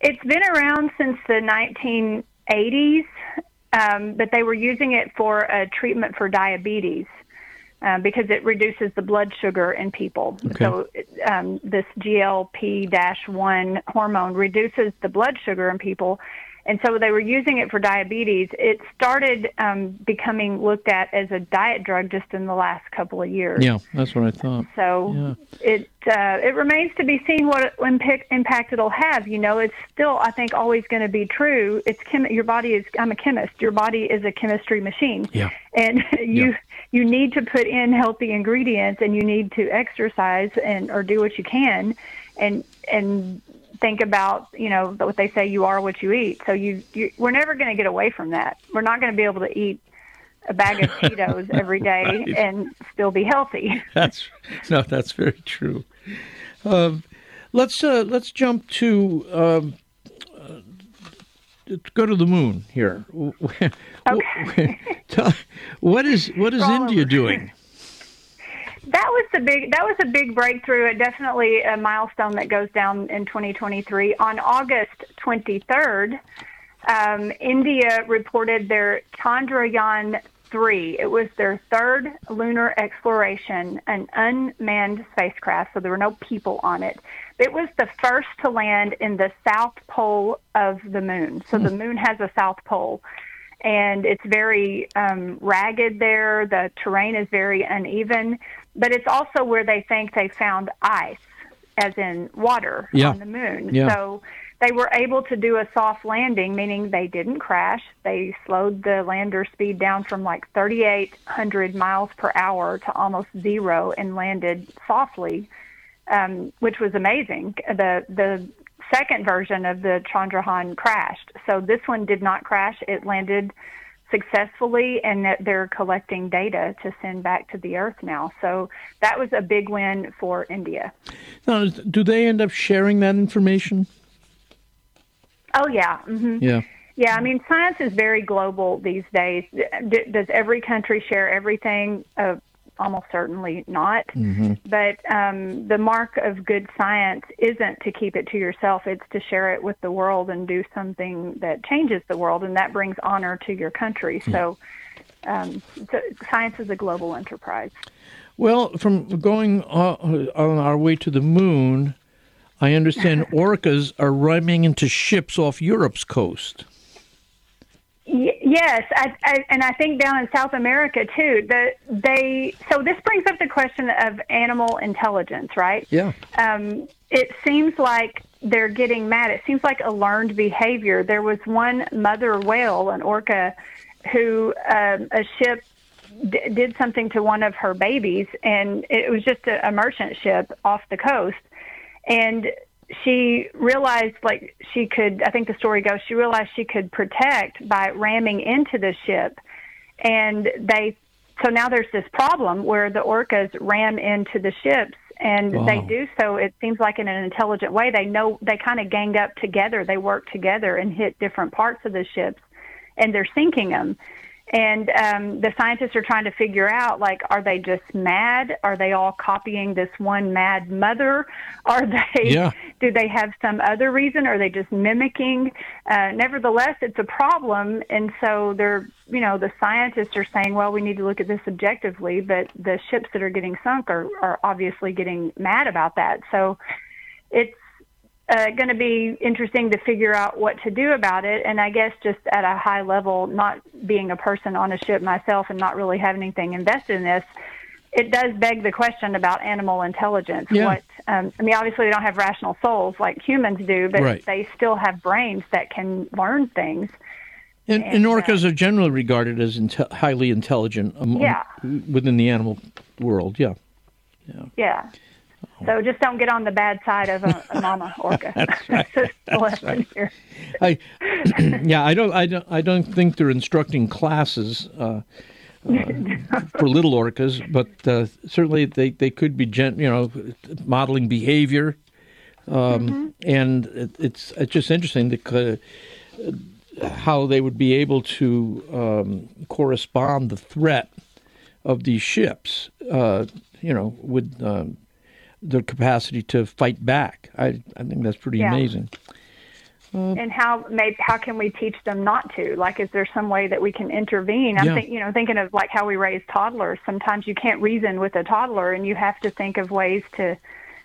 It's been around since the 1980s, um, but they were using it for a treatment for diabetes uh, because it reduces the blood sugar in people. Okay. So um, this GLP-1 hormone reduces the blood sugar in people. And so they were using it for diabetes. It started um, becoming looked at as a diet drug just in the last couple of years. Yeah, that's what I thought. So Yeah. it uh, it remains to be seen what impact, impact it'll have. You know, it's still I think always going to be true. It's chem- your body is. I'm a chemist. Your body is a chemistry machine. Yeah. And you you need to put in healthy ingredients, and you need to exercise and or do what you can, and and think about you know what they say you are what you eat. So you, you we're never going to get away from that. We're not going to be able to eat a bag of Cheetos every day Right. and still be healthy. That's no, that's very true. Um, let's uh, let's jump to um, uh, go to the moon here. Okay. what is what is Roll India over. doing? That was the big. That was a big breakthrough. It definitely a milestone that goes down in 2023. On August 23rd, um, India reported their Chandrayaan three. It was their third lunar exploration, an unmanned spacecraft, so there were no people on it. It was the first to land in the south pole of the moon. So the moon has a south pole and it's very um, ragged there. The terrain is very uneven, but it's also where they think they found ice, as in water Yeah. on the moon. Yeah. So they were able to do a soft landing, meaning they didn't crash. They slowed the lander speed down from like 3,800 miles per hour to almost zero and landed softly, um, which was amazing. The the second version of the Chandrayaan crashed, so this one did not crash. It landed successfully and that they're collecting data to send back to the earth now. So that was a big win for India. Now, do they end up sharing that information? Oh yeah. Mm-hmm. Yeah. Yeah, I mean, science is very global these days. D- does every country share everything? Uh, almost certainly not. Mm-hmm. But um, the mark of good science isn't to keep it to yourself, it's to share it with the world and do something that changes the world, and that brings honor to your country. So, um, so science is a global enterprise. Well, from going on our way to the moon, I understand orcas are ramming into ships off Europe's coast. Y- yes, I, I, and I think down in South America too. The, they so this brings up the question of animal intelligence, right? Yeah. Um, it seems like they're getting mad. It seems like a learned behavior. There was one mother whale, an orca, who um, a ship d- did something to one of her babies, and it was just a, a merchant ship off the coast, and she realized like she could i think the story goes she realized she could protect by ramming into the ship. And they so now there's this problem where the orcas ram into the ships and Wow. they do so it seems like in an intelligent way. They know they kind of gang up together. They work together and hit different parts of the ships and they're sinking them and um, the scientists are trying to figure out like are they just mad? Are they all copying this one mad mother? Are they Yeah. do they have some other reason? Are they just mimicking? Uh, nevertheless it's a problem. And so they're you know the scientists are saying well we need to look at this objectively but the ships that are getting sunk are, are obviously getting mad about that. So it's uh, going to be interesting to figure out what to do about it. And I guess just at a high level, not being a person on a ship myself and not really having anything invested in this, it does beg the question about animal intelligence. Yeah. What um, I mean, obviously they don't have rational souls like humans do, but Right. they still have brains that can learn things. And, and orcas are generally regarded as inte- highly intelligent among, Yeah. within the animal world. Yeah. Yeah. Yeah. So just don't get on the bad side of a, a mama orca. That's right. That's. I, yeah, I don't, I don't, I don't think they're instructing classes uh, uh, for little orcas, but uh, certainly they, they could be, gen, you know, modeling behavior, um, and it, it's it's just interesting uh, how they would be able to um, correspond the threat of these ships, uh, you know, with um, their capacity to fight back. I I think that's pretty Yeah. amazing. Uh, and how maybe how can we teach them not to like is there some way that we can intervene i'm Yeah. think, you know thinking of like how we raise toddlers sometimes you can't reason with a toddler and you have to think of ways to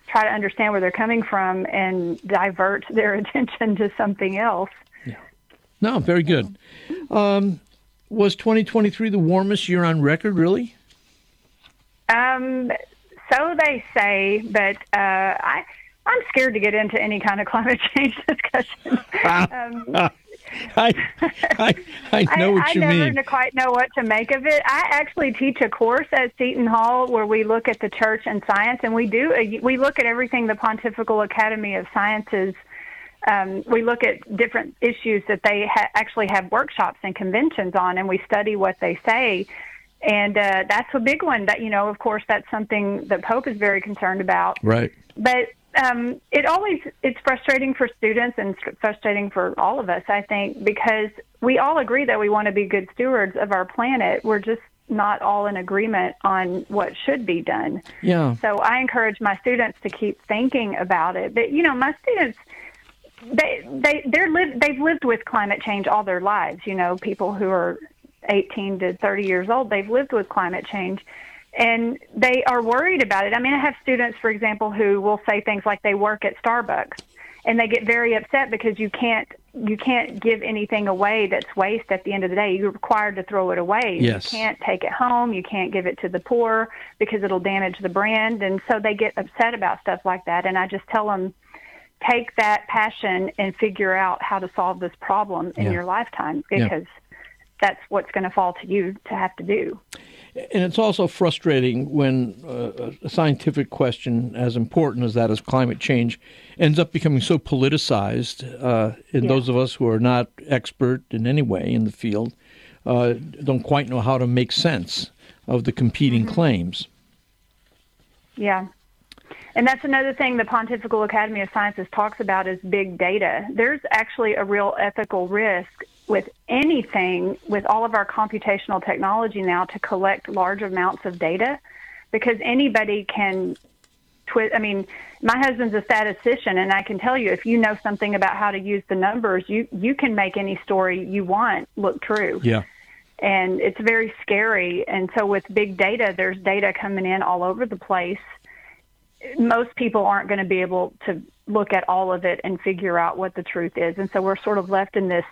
try to understand where they're coming from and divert their attention to something else No, very good. Um, was 2023 the warmest year on record, really? um so they say but uh i i'm scared to get into any kind of climate change discussion um, I, I, I know what I you never mean. quite know what to make of it. I actually teach a course at Seton Hall where we look at the church and science, and we do we look at everything the Pontifical Academy of Sciences. Um, we look at different issues that they ha- actually have workshops and conventions on, and we study what they say. And uh, that's a big one. That you know, of course, that's something the Pope is very concerned about Right. but um, it always it's frustrating for students and frustrating for all of us i think because we all agree that we want to be good stewards of our planet we're just not all in agreement on what should be done Yeah. so i encourage my students to keep thinking about it but you know my students they they they're live they've lived with climate change all their lives you know people who are 18 to 30 years old they've lived with climate change and they are worried about it. I mean, I have students, for example, who will say things like they work at Starbucks, and they get very upset because you can't you can't give anything away that's waste at the end of the day. You're required to throw it away. Yes. You can't take it home. You can't give it to the poor because it'll damage the brand. And so they get upset about stuff like that. And I just tell them, take that passion and figure out how to solve this problem in Yeah. your lifetime Yeah. That's what's going to fall to you to have to do. And it's also frustrating when uh, a scientific question as important as that as climate change ends up becoming so politicized. Uh, and Yeah. those of us who are not expert in any way in the field uh, don't quite know how to make sense of the competing Mm-hmm. claims. Yeah. And that's another thing the Pontifical Academy of Sciences talks about is big data. There's actually a real ethical risk with anything, with all of our computational technology now, to collect large amounts of data because anybody can twist. I mean, my husband's a statistician, and I can tell you if you know something about how to use the numbers, you, you can make any story you want look true Yeah. and it's very scary. And so with big data, there's data coming in all over the place. Most people aren't going to be able to look at all of it and figure out what the truth is. And so we're sort of left in this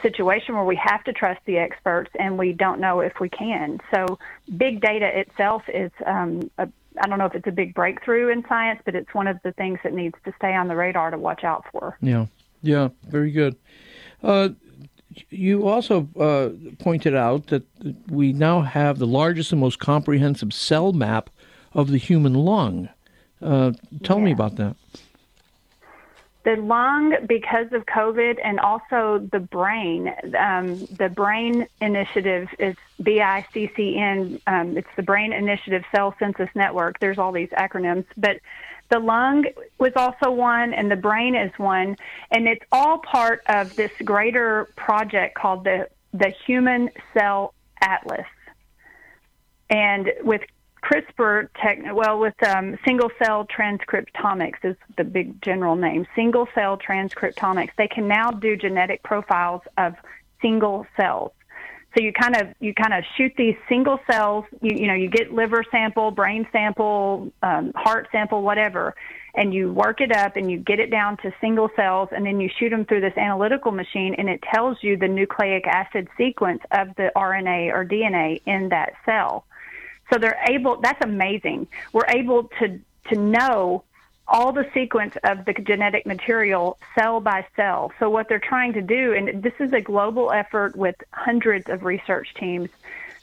situation where we have to trust the experts and we don't know if we can. So big data itself is um, a I don't know if it's a big breakthrough in science, but it's one of the things that needs to stay on the radar to watch out for. Yeah, yeah, very good. Uh, you also uh, pointed out that we now have the largest and most comprehensive cell map of the human lung. Uh, tell me about that. The lung, because of COVID, and also the brain. Um, the Brain Initiative is BICCN. Um, it's the Brain Initiative Cell Census Network. There's all these acronyms, but the lung was also one, and the brain is one, and it's all part of this greater project called the the Human Cell Atlas. And with CRISPR tech, well, with um, single cell transcriptomics is the big general name. Single cell transcriptomics. They can now do genetic profiles of single cells. So you kind of you kind of shoot these single cells. You you know you get liver sample, brain sample, um, heart sample, whatever, and you work it up and you get it down to single cells, and then you shoot them through this analytical machine, and it tells you the nucleic acid sequence of the RNA or DNA in that cell. So they're able. That's amazing. We're able to to know all the sequence of the genetic material cell by cell. So what they're trying to do, and this is a global effort with hundreds of research teams.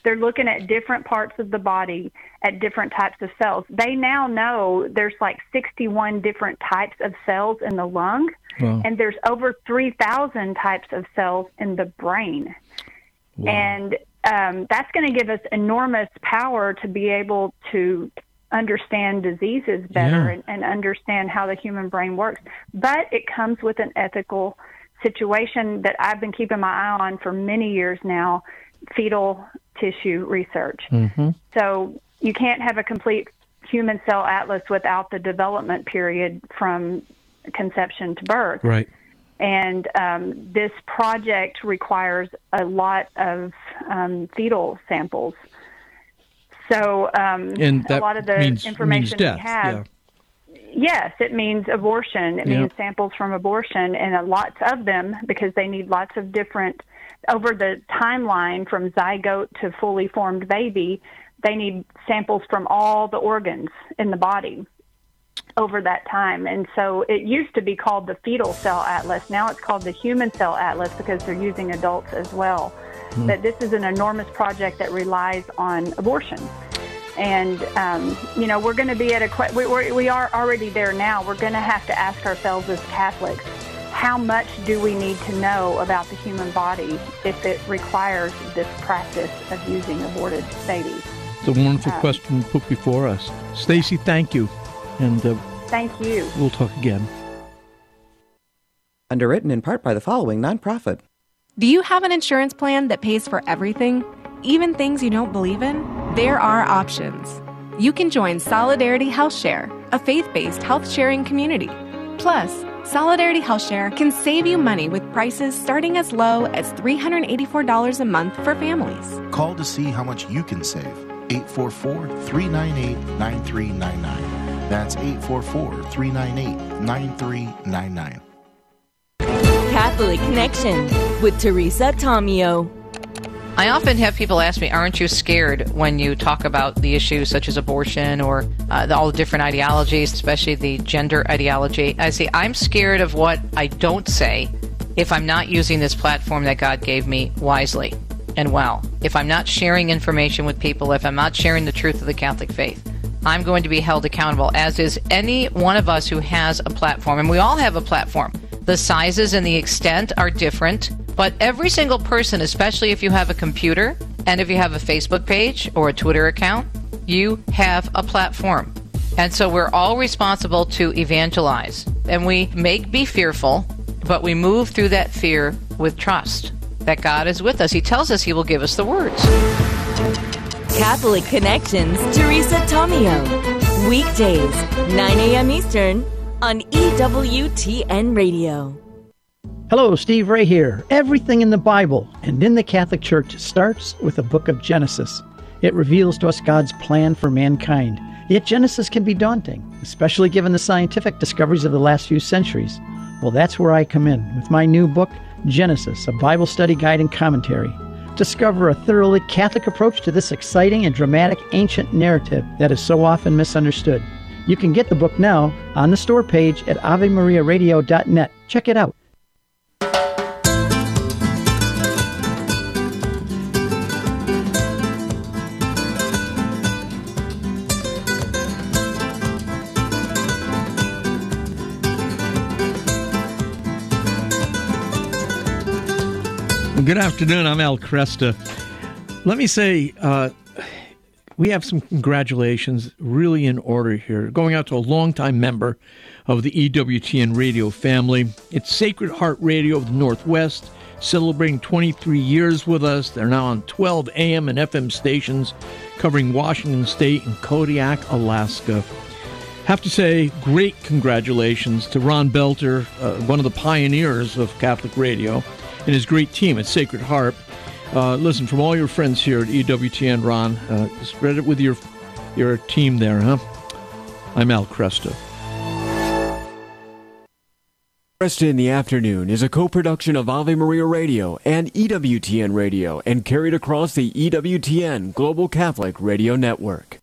They're looking at different parts of the body at different types of cells. They now know there's like 61 different types of cells in the lung, Wow. and there's over 3,000 types of cells in the brain. And um, that's going to give us enormous power to be able to understand diseases better Yeah. and, and understand how the human brain works. But it comes with an ethical situation that I've been keeping my eye on for many years now fetal tissue research. Mm-hmm. So you can't have a complete human cell atlas without the development period from conception to birth. Right. And um, this project requires a lot of um, fetal samples. So um, And a lot of the means, information means death. we have, yeah. yes, it means abortion. It Yeah. means samples from abortion, and uh, lots of them because they need lots of different. Over the timeline from zygote to fully formed baby, they need samples from all the organs in the body over that time. And so it used to be called the fetal cell atlas. Now it's called the human cell atlas because they're using adults as well. Hmm. But this is an enormous project that relies on abortion. And, um, you know, we're going to be at a, we, we're, we are already there now. We're going to have to ask ourselves as Catholics, how much do we need to know about the human body if it requires this practice of using aborted babies? It's a wonderful Um, question put before us. Stacy, thank you. And uh, Thank you. we'll talk again. Underwritten in part by the following nonprofit. Do you have an insurance plan that pays for everything, even things you don't believe in? There are options. You can join Solidarity Health Share, a faith based health sharing community. Plus, Solidarity Health Share can save you money with prices starting as low as $384 a month for families. Call to see how much you can save. 844 398 9399. That's 844 398 9399. Catholic Connection with Teresa Tomeo. I often have people ask me, Aren't you scared when you talk about the issues such as abortion or uh, the, all the different ideologies, especially the gender ideology? I say, I'm scared of what I don't say if I'm not using this platform that God gave me wisely and well. If I'm not sharing information with people, if I'm not sharing the truth of the Catholic faith. I'm going to be held accountable, as is any one of us who has a platform. And we all have a platform. The sizes and the extent are different, but every single person, especially if you have a computer and if you have a Facebook page or a Twitter account, you have a platform. And so we're all responsible to evangelize. And we make be fearful, but we move through that fear with trust that God is with us. He tells us He will give us the words. Catholic Connections, Teresa Tomeo. Weekdays, 9 a.m. Eastern on EWTN Radio. Hello, Steve Ray here. Everything in the Bible and in the Catholic Church starts with the book of Genesis. It reveals to us God's plan for mankind. Yet Genesis can be daunting, especially given the scientific discoveries of the last few centuries. Well, that's where I come in with my new book, Genesis, a Bible study guide and commentary. Discover a thoroughly Catholic approach to this exciting and dramatic ancient narrative that is so often misunderstood. You can get the book now on the store page at AveMariaRadio.net. Check it out. Good afternoon. I'm Al Kresta. Let me say, uh, we have some congratulations really in order here. Going out to a longtime member of the EWTN radio family. It's Sacred Heart Radio of the Northwest, celebrating 23 years with us. They're now on 12 AM and FM stations covering Washington State and Kodiak, Alaska. Have to say, great congratulations to Ron Belter, uh, one of the pioneers of Catholic radio and his great team at Sacred Heart. Uh, listen, from all your friends here at EWTN, Ron, uh, spread it with your your team there, huh? I'm Al Kresta. Kresta in the Afternoon is a co-production of Ave Maria Radio and EWTN Radio and carried across the EWTN Global Catholic Radio Network.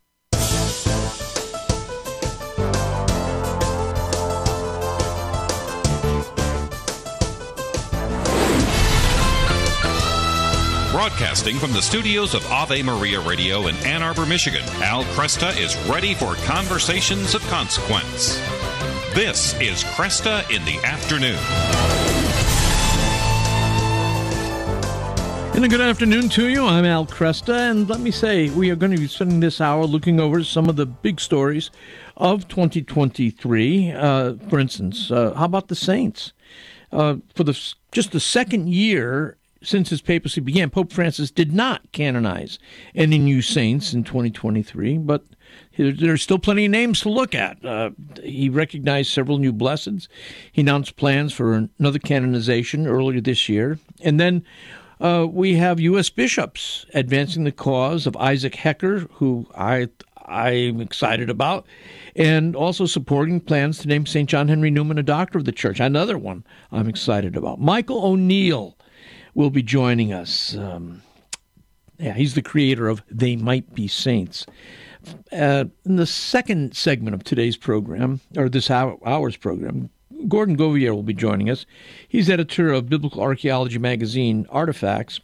Broadcasting from the studios of Ave Maria Radio in Ann Arbor, Michigan, Al Kresta is ready for conversations of consequence. This is Kresta in the Afternoon. And a good afternoon to you. I'm Al Kresta, and let me say, we are going to be spending this hour looking over some of the big stories of 2023. Uh, for instance, uh, how about the Saints? Uh, for the just the second year since his papacy began, Pope Francis did not canonize any new saints in 2023, but there's still plenty of names to look at. Uh, he recognized several new blesseds. He announced plans for another canonization earlier this year. And then uh, we have U.S. bishops advancing the cause of Isaac Hecker, who I I'm excited about, and also supporting plans to name St. John Henry Newman a doctor of the church. Another one I'm excited about. Michael O'Neill will be joining us. Um, yeah, he's the creator of They Might Be Saints. Uh, in the second segment of today's program, or this hour's program, Gordon Govier will be joining us. He's editor of Biblical Archaeology magazine, Artifacts,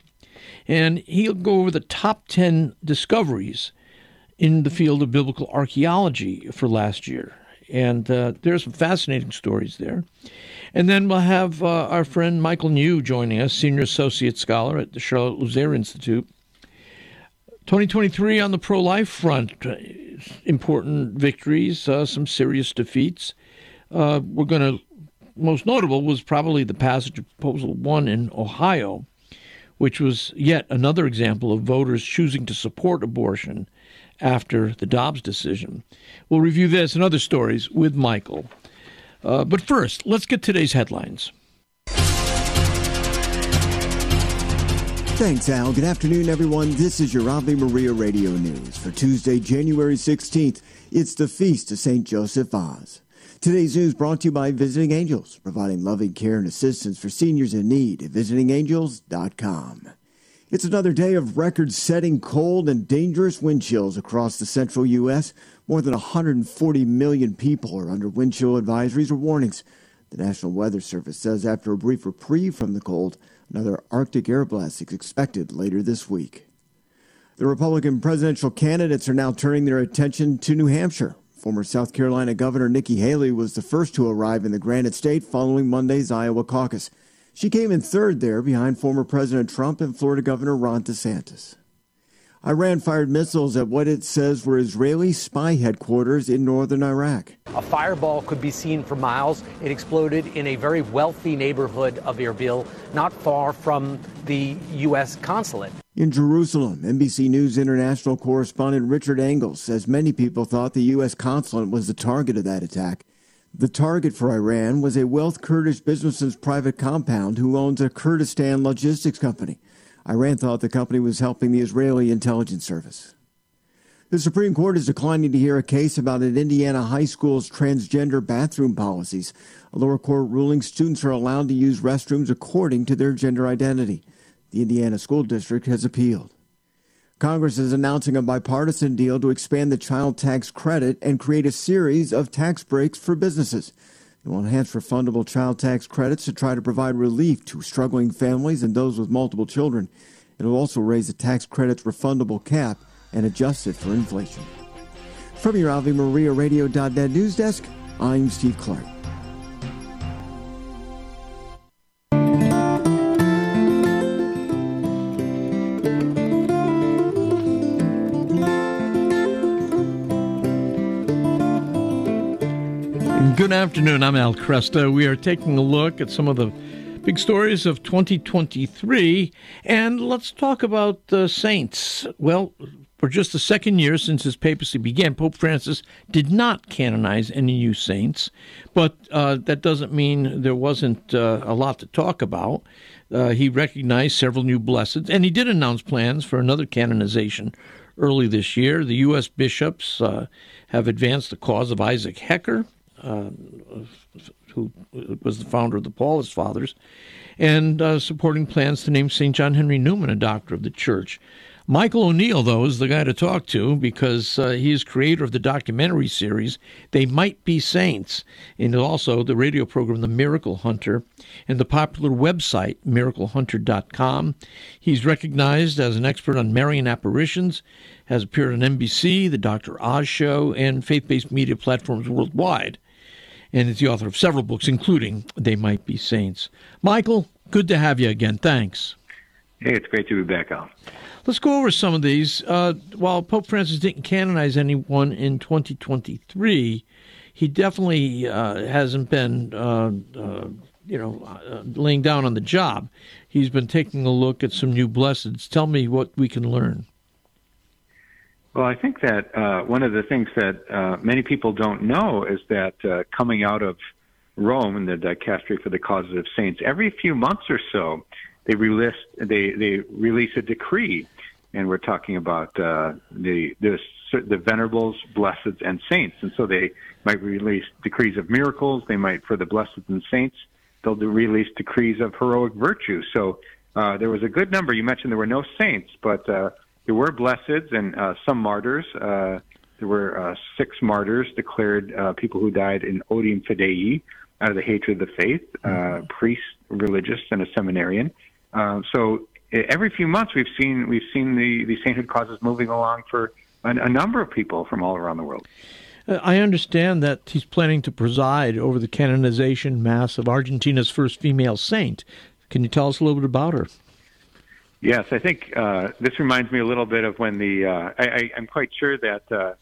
and he'll go over the top 10 discoveries in the field of biblical archaeology for last year. And uh, there's some fascinating stories there. And then we'll have uh, our friend Michael New joining us, Senior Associate Scholar at the Charlotte Lozier Institute. 2023 on the pro life front, uh, important victories, uh, some serious defeats. Uh, we're going to, most notable was probably the passage of Proposal 1 in Ohio, which was yet another example of voters choosing to support abortion after the Dobbs decision. We'll review this and other stories with Michael. Uh, but first, let's get today's headlines. Thanks, Al. Good afternoon, everyone. This is your Ave Maria Radio News for Tuesday, January 16th. It's the Feast of St. Joseph Vaz. Today's news brought to you by Visiting Angels, providing loving care and assistance for seniors in need at visitingangels.com. It's another day of record setting cold and dangerous wind chills across the central U.S. More than 140 million people are under wind chill advisories or warnings. The National Weather Service says after a brief reprieve from the cold, another Arctic air blast is expected later this week. The Republican presidential candidates are now turning their attention to New Hampshire. Former South Carolina Governor Nikki Haley was the first to arrive in the Granite State following Monday's Iowa caucus. She came in third there behind former President Trump and Florida Governor Ron DeSantis. Iran fired missiles at what it says were Israeli spy headquarters in northern Iraq. A fireball could be seen for miles. It exploded in a very wealthy neighborhood of Erbil, not far from the U.S. consulate. In Jerusalem, NBC News international correspondent Richard Engel says many people thought the U.S. consulate was the target of that attack. The target for Iran was a Wealth Kurdish businessman's private compound who owns a Kurdistan logistics company. Iran thought the company was helping the Israeli intelligence service. The Supreme Court is declining to hear a case about an Indiana high school's transgender bathroom policies. A lower court ruling students are allowed to use restrooms according to their gender identity. The Indiana School District has appealed. Congress is announcing a bipartisan deal to expand the child tax credit and create a series of tax breaks for businesses. It will enhance refundable child tax credits to try to provide relief to struggling families and those with multiple children. It will also raise the tax credit's refundable cap and adjust it for inflation. From your Ave Maria Radio.net news desk, I'm Steve Clark. Good afternoon. I'm Al Kresta. We are taking a look at some of the big stories of 2023, and let's talk about the saints. Well, for just the second year since his papacy began, Pope Francis did not canonize any new saints, but uh, that doesn't mean there wasn't uh, a lot to talk about. Uh, he recognized several new blesseds, and he did announce plans for another canonization early this year. The U.S. bishops uh, have advanced the cause of Isaac Hecker uh, who was the founder of the Paulist Fathers, and uh, supporting plans to name St. John Henry Newman a doctor of the church. Michael O'Neill, though, is the guy to talk to because uh, he is creator of the documentary series They Might Be Saints, and also the radio program The Miracle Hunter, and the popular website miraclehunter.com. He's recognized as an expert on Marian apparitions, has appeared on NBC, The Dr. Oz Show, and faith based media platforms worldwide and is the author of several books, including They Might Be Saints. Michael, good to have you again. Thanks. Hey, it's great to be back on. Let's go over some of these. Uh, while Pope Francis didn't canonize anyone in 2023, he definitely uh, hasn't been, uh, uh you know, uh, laying down on the job. He's been taking a look at some new blesseds. Tell me what we can learn. Well, I think that uh, one of the things that uh, many people don't know is that uh, coming out of Rome and the dicastery for the causes of saints, every few months or so, they release they they release a decree, and we're talking about uh, the the the venerables, blesseds, and saints, and so they might release decrees of miracles. They might for the blesseds and saints, they'll release decrees of heroic virtue. So uh, there was a good number. You mentioned there were no saints, but uh, there were blesseds and uh, some martyrs. Uh, there were uh, six martyrs declared uh, people who died in odium fidei, out of the hatred of the faith, uh, mm-hmm. priest, religious, and a seminarian. Uh, so every few months we've seen we've seen the, the sainthood causes moving along for a, a number of people from all around the world. I understand that he's planning to preside over the canonization mass of Argentina's first female saint. Can you tell us a little bit about her? Yes, I think uh, this reminds me a little bit of when the uh, I, I, I'm quite sure that uh,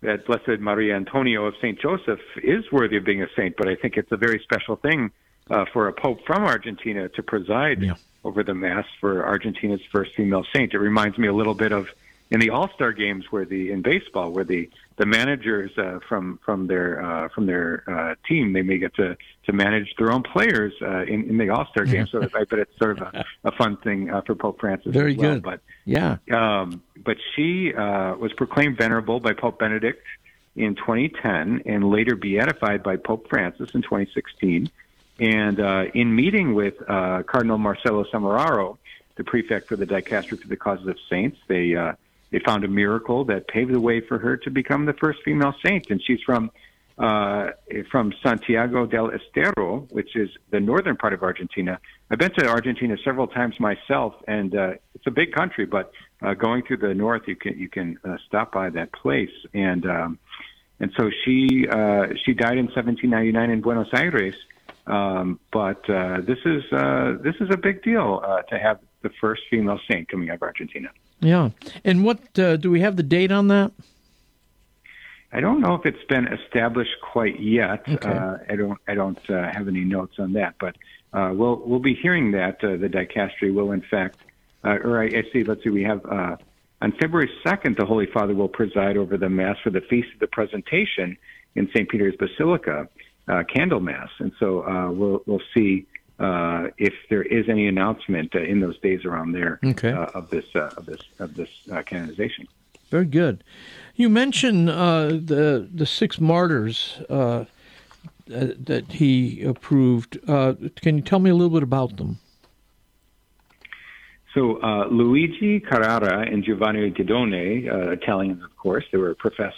that Blessed Maria Antonio of Saint Joseph is worthy of being a saint, but I think it's a very special thing uh, for a pope from Argentina to preside yeah. over the mass for Argentina's first female saint. It reminds me a little bit of in the All Star games where the in baseball where the the managers uh, from from their uh, from their uh, team they may get to to manage their own players uh, in in the All Star game. so I bet it's sort of a, a fun thing uh, for Pope Francis. Very well. good. But yeah, um, but she uh, was proclaimed venerable by Pope Benedict in 2010 and later beatified by Pope Francis in 2016. And uh, in meeting with uh, Cardinal Marcello Semeraro, the prefect for the dicastery for the causes of saints. They uh, they found a miracle that paved the way for her to become the first female saint, and she's from uh, from Santiago del Estero, which is the northern part of Argentina. I've been to Argentina several times myself, and uh, it's a big country. But uh, going through the north, you can you can uh, stop by that place, and um, and so she uh, she died in 1799 in Buenos Aires. Um, but uh, this is uh, this is a big deal uh, to have the first female saint coming out of Argentina. Yeah, and what uh, do we have the date on that? I don't know if it's been established quite yet. Okay. Uh, I don't I don't uh, have any notes on that, but uh, we'll we'll be hearing that uh, the dicastery will in fact, uh, or I, I see. Let's see, we have uh, on February second, the Holy Father will preside over the Mass for the Feast of the Presentation in St. Peter's Basilica, uh, Candle Mass, and so uh, we'll we'll see uh, if there is any announcement uh, in those days around there Okay. uh, of this uh, of this of this uh, canonization. Very good. You mentioned uh, the the six martyrs uh, that he approved. Uh, can you tell me a little bit about them? So uh, Luigi Carrara and Giovanni Guidone, uh, Italians, of course, they were professed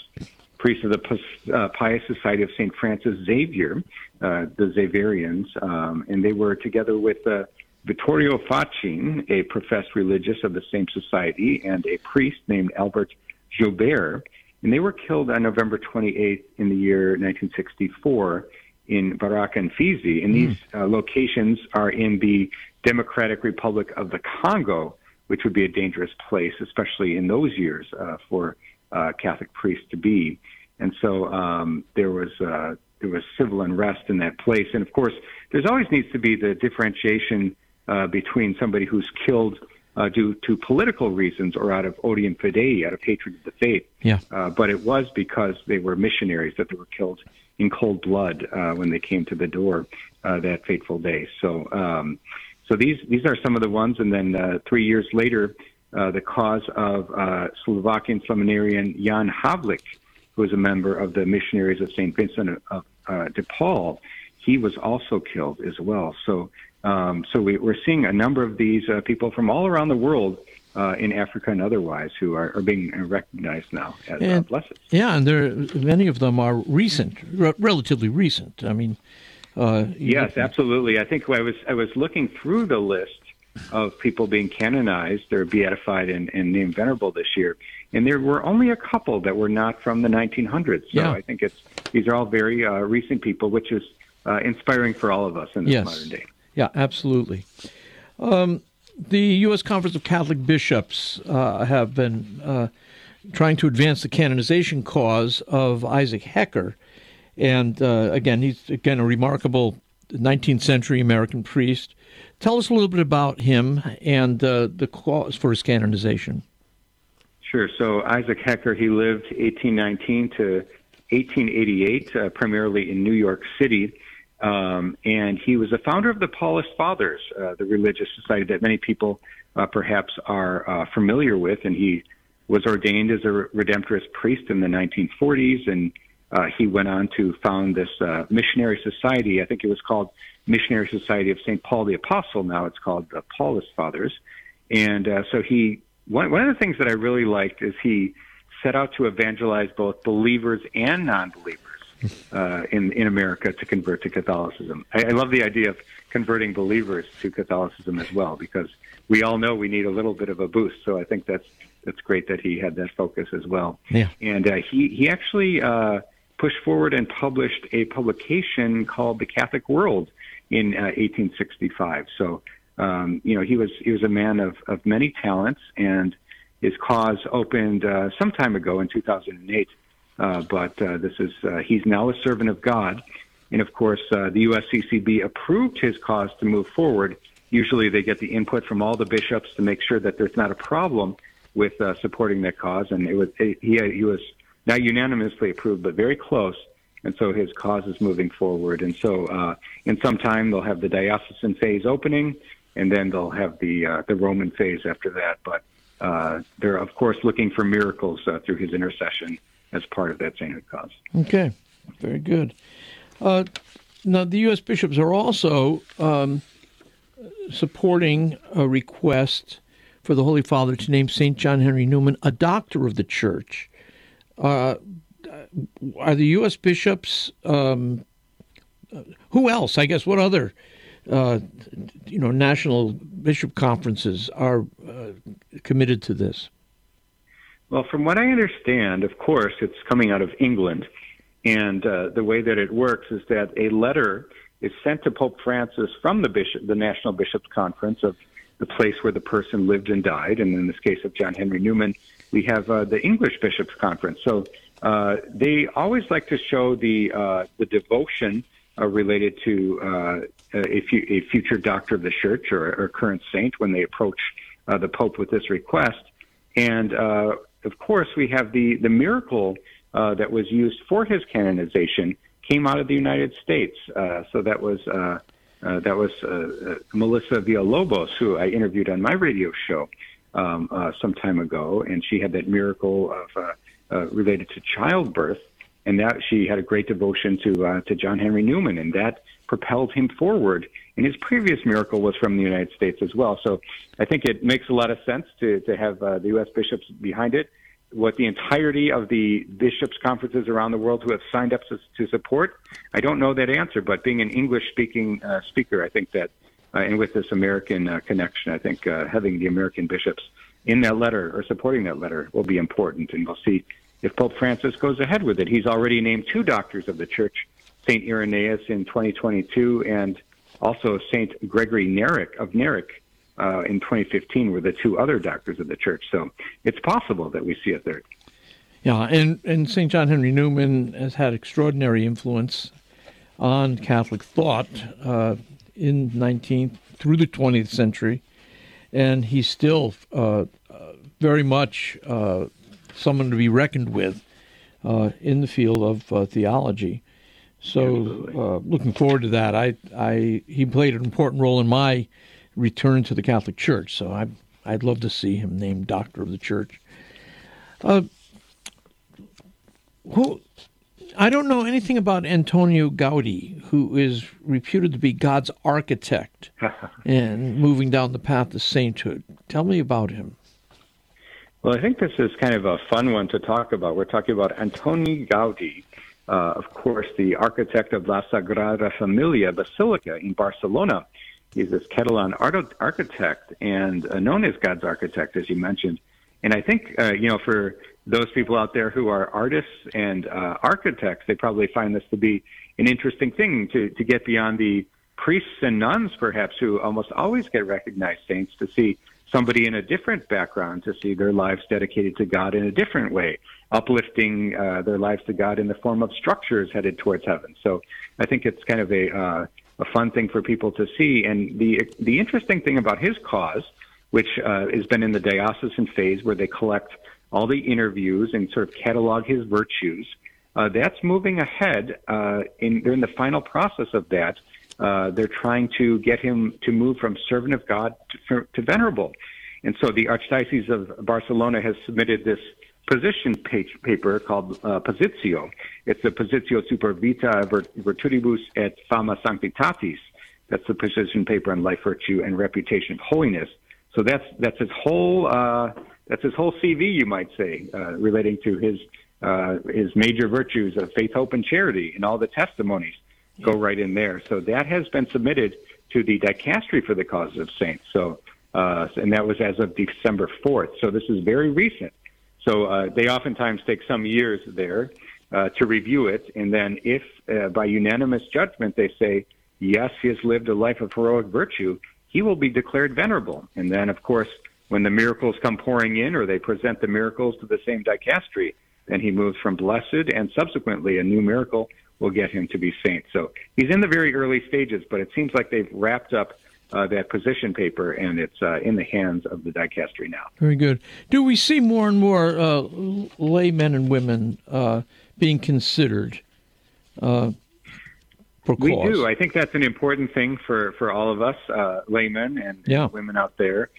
priests of the uh, Pious Society of St. Francis Xavier, uh, the Xaverians, um, and they were together with uh, Vittorio Faccin, a professed religious of the same society, and a priest named Albert Joubert, and they were killed on November 28th in the year 1964 in Baraka and Fizi. And these uh, locations are in the Democratic Republic of the Congo, which would be a dangerous place, especially in those years, uh, for uh, Catholic priests to be. And so um, there was uh, there was civil unrest in that place. And of course, there's always needs to be the differentiation uh, between somebody who's killed uh, due to political reasons or out of odium fidei, out of hatred of the faith. Yeah. Uh, but it was because they were missionaries that they were killed in cold blood uh, when they came to the door uh, that fateful day. So, um, so these these are some of the ones. And then uh, three years later, uh, the cause of uh, Slovakian seminarian Jan Havlik, who was a member of the missionaries of Saint Vincent of uh, de Paul, he was also killed as well. So, um, so we, we're seeing a number of these uh, people from all around the world. Uh, in Africa and otherwise, who are, are being recognized now as uh, And- blessed. Yeah, and there many of them are recent, re- relatively recent. I mean, uh, Yes, absolutely. I think I was I was looking through the list of people being canonized or beatified and, and named venerable this year, and there were only a couple that were not from the 1900s. So Yeah. I think it's these are all very uh, recent people, which is uh, inspiring for all of us in this Yes. modern day. Yeah, absolutely. Um, the U.S. Conference of Catholic Bishops uh, have been uh, trying to advance the canonization cause of Isaac Hecker, and uh, again, he's again a remarkable 19th century American priest. Tell us a little bit about him and uh, the cause for his canonization. Sure. So Isaac Hecker, he lived 1819 to 1888, uh, primarily in New York City. Um, and he was the founder of the Paulist Fathers, uh, the religious society that many people uh, perhaps are uh, familiar with. And he was ordained as a Redemptorist priest in the 1940s, and uh, he went on to found this uh, missionary society. I think it was called Missionary Society of St. Paul the Apostle. Now it's called the Paulist Fathers. And uh, so he, one, one of the things that I really liked is he set out to evangelize both believers and non-believers uh, in in America to convert to Catholicism. I, I love the idea of converting believers to Catholicism as well, because we all know we need a little bit of a boost. So I think that's that's great that he had that focus as well. Yeah. And uh, he he actually uh, pushed forward and published a publication called The Catholic World in uh, 1865. So um, you know he was he was a man of of many talents, and his cause opened uh, some time ago in 2008. Uh, but uh, this is uh, he's now a servant of God, and of course uh, the USCCB approved his cause to move forward. Usually they get the input from all the bishops to make sure that there's not a problem with supporting that cause, and it was he he was not unanimously approved, but very close. And so his cause is moving forward. And so uh, in some time they'll have the diocesan phase opening, and then they'll have the uh, the Roman phase after that. But uh, they're of course looking for miracles uh, through his intercession as part of that sainthood cause. Okay, very good. Uh, now, the U.S. bishops are also um, supporting a request for the Holy Father to name St. John Henry Newman a doctor of the church. Uh, are the U.S. bishops, um, who else? I guess what other, uh, you know, national bishop conferences are uh, committed to this? Well, from what I understand, of course, it's coming out of England. And uh, the way that it works is that a letter is sent to Pope Francis from the bishop, the National Bishops Conference of the place where the person lived and died. And in this case of John Henry Newman, we have uh, the English Bishops Conference. So uh, they always like to show the uh, the devotion uh, related to uh, a, fu- a future doctor of the church or, or current saint when they approach uh, the Pope with this request. And of course, we have the the miracle that was used for his canonization came out of the United States. So that was that was Melissa Villalobos, who I interviewed on my radio show um, uh, some time ago, and she had that miracle of uh, uh, related to childbirth, and that she had a great devotion to uh, to John Henry Newman, and that propelled him forward. And his previous miracle was from the United States as well. So I think it makes a lot of sense to to have uh, the U.S. bishops behind it what the entirety of the bishops' conferences around the world who have signed up to, to support? I don't know that answer, but being an English-speaking uh, speaker, I think that, and with this American uh, connection, I think uh, having the American bishops in that letter or supporting that letter will be important, and we'll see if Pope Francis goes ahead with it. He's already named two doctors of the Church, Saint Irenaeus in 2022, and also Saint Gregory Narek of Narek uh, in 2015 were the two other doctors of the church. So it's possible that we see a third. Yeah, and, and St. John Henry Newman has had extraordinary influence on Catholic thought uh, in 19th through the 20th century, and he's still uh, uh very much uh, someone to be reckoned with uh, in the field of theology. So, looking forward to that. I, I, he played an important role in my return to the Catholic Church. So I, I'd love to see him named Doctor of the Church. Uh, who I don't know anything about Antonio Gaudi, who is reputed to be God's architect and moving down the path to sainthood. Tell me about him. Well, I think this is kind of a fun one to talk about. We're talking about Antoni Gaudi, uh, of course, the architect of La Sagrada Familia Basilica in Barcelona. He's this Catalan art- architect and uh, known as God's architect, as you mentioned. And I think, uh, you know, for those people out there who are artists and uh, architects, they probably find this to be an interesting thing to, to get beyond the priests and nuns, perhaps, who almost always get recognized saints, to see somebody in a different background, to see their lives dedicated to God in a different way, uplifting uh, their lives to God in the form of structures headed towards heaven. So I think it's kind of a uh, a fun thing for people to see. And the the interesting thing about his cause, which uh, has been in the diocesan phase where they collect all the interviews and sort of catalog his virtues, uh, that's moving ahead. Uh, in they're in the final process of that. Uh, they're trying to get him to move from servant of God to, to venerable. And so the Archdiocese of Barcelona has submitted this position page, paper called uh, Positio. It's the Positio Super Vita Virtutibus et Fama Sanctitatis. That's the position paper on life, virtue, and reputation of holiness. So that's that's his whole uh, that's his whole CV, you might say, uh, relating to his uh, his major virtues of faith, hope, and charity, and all the testimonies go right in there. So that has been submitted to the dicastery for the cause of saints. So uh, and that was as of December 4th. So this is very recent. So uh, they oftentimes take some years there uh, to review it, and then if uh, by unanimous judgment they say yes, he has lived a life of heroic virtue, he will be declared venerable. And then, of course, when the miracles come pouring in, or they present the miracles to the same dicastery, then he moves from blessed, and subsequently a new miracle will get him to be saint. So he's in the very early stages, but it seems like they've wrapped up uh, that position paper, and it's uh, in the hands of the dicastery now. Very good. Do we see more and more uh, laymen and women uh, being considered? Uh, we do. I think that's an important thing for, for all of us, uh, laymen and, yeah. and, women out there,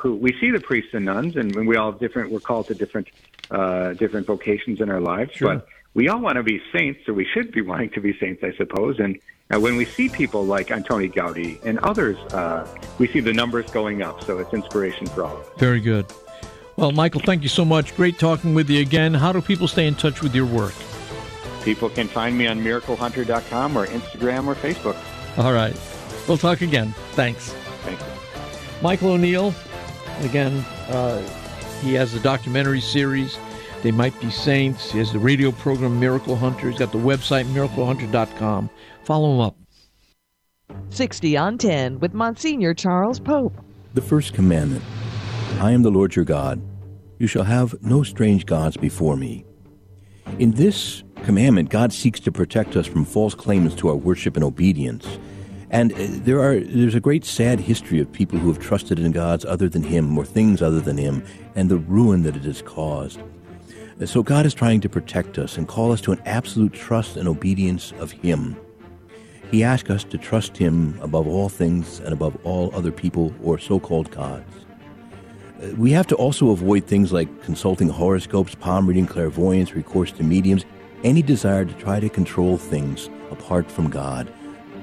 who we see the priests and nuns, and we all have different. We're called to different different vocations in our lives, sure. but we all want to be saints, or we should be wanting to be saints, I suppose. And uh, when we see people like Antoni Gaudi and others, uh, we see the numbers going up. So it's inspiration for all. Very good. Well, Michael, thank you so much. Great talking with you again. How do people stay in touch with your work? People can find me on miraclehunter.com or Instagram or Facebook. All right. We'll talk again. Thanks. Thank you. Michael O'Neill, again, uh, he has a documentary series, They Might Be Saints. He has the radio program Miracle Hunter. He's got the website miraclehunter.com. Follow him up. 60 on 10 with Monsignor Charles Pope. The first commandment I am the Lord your God. You shall have no strange gods before me. In this commandment, God seeks to protect us from false claims to our worship and obedience. And uh, there are there's a great sad history of people who have trusted in gods other than him or things other than him and the ruin that it has caused. So God is trying to protect us and call us to an absolute trust and obedience of him. He asks us to trust him above all things and above all other people or so-called gods. Uh, we have to also avoid things like consulting horoscopes, palm reading, clairvoyance, recourse to mediums, any desire to try to control things apart from God.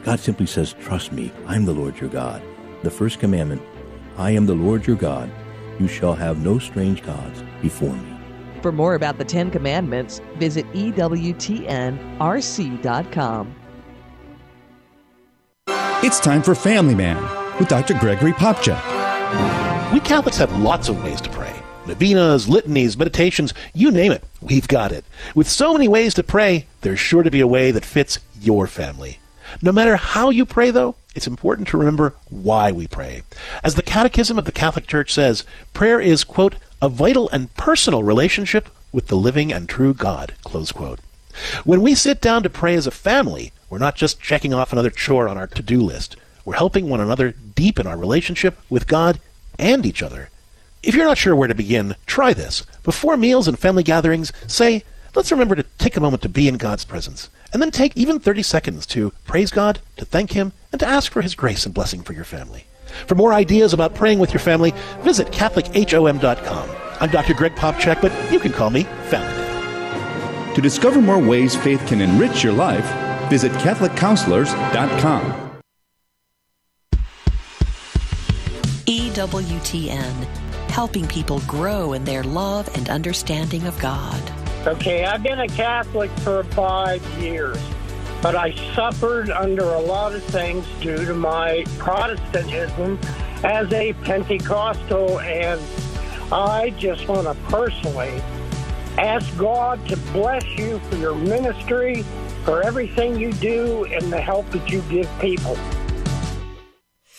God simply says, Trust me, I'm the Lord your God. The first commandment I am the Lord your God. You shall have no strange gods before me. For more about the Ten Commandments, visit EWTNRC.com. It's time for Family Man with Dr. Gregory Popcak. We Catholics have lots of ways to pray. Novenas, litanies, meditations, you name it, we've got it. With so many ways to pray, there's sure to be a way that fits your family. No matter how you pray, though, it's important to remember why we pray. As the Catechism of the Catholic Church says, prayer is, quote, a vital and personal relationship with the living and true God, close quote. When we sit down to pray as a family, we're not just checking off another chore on our to-do list. We're helping one another deepen our relationship with God and each other. If you're not sure where to begin, try this. Before meals and family gatherings, say, let's remember to take a moment to be in God's presence. And then take even 30 seconds to praise God, to thank Him, and to ask for His grace and blessing for your family. For more ideas about praying with your family, visit CatholicHOM.com. I'm Dr. Greg Popcak, but you can call me Family To discover more ways faith can enrich your life, visit CatholicCounselors.com. EWTN, helping people grow in their love and understanding of God. Okay, I've been a Catholic for five years, but I suffered under a lot of things due to my Protestantism as a Pentecostal, and I just want to personally ask God to bless you for your ministry, for everything you do, and the help that you give people.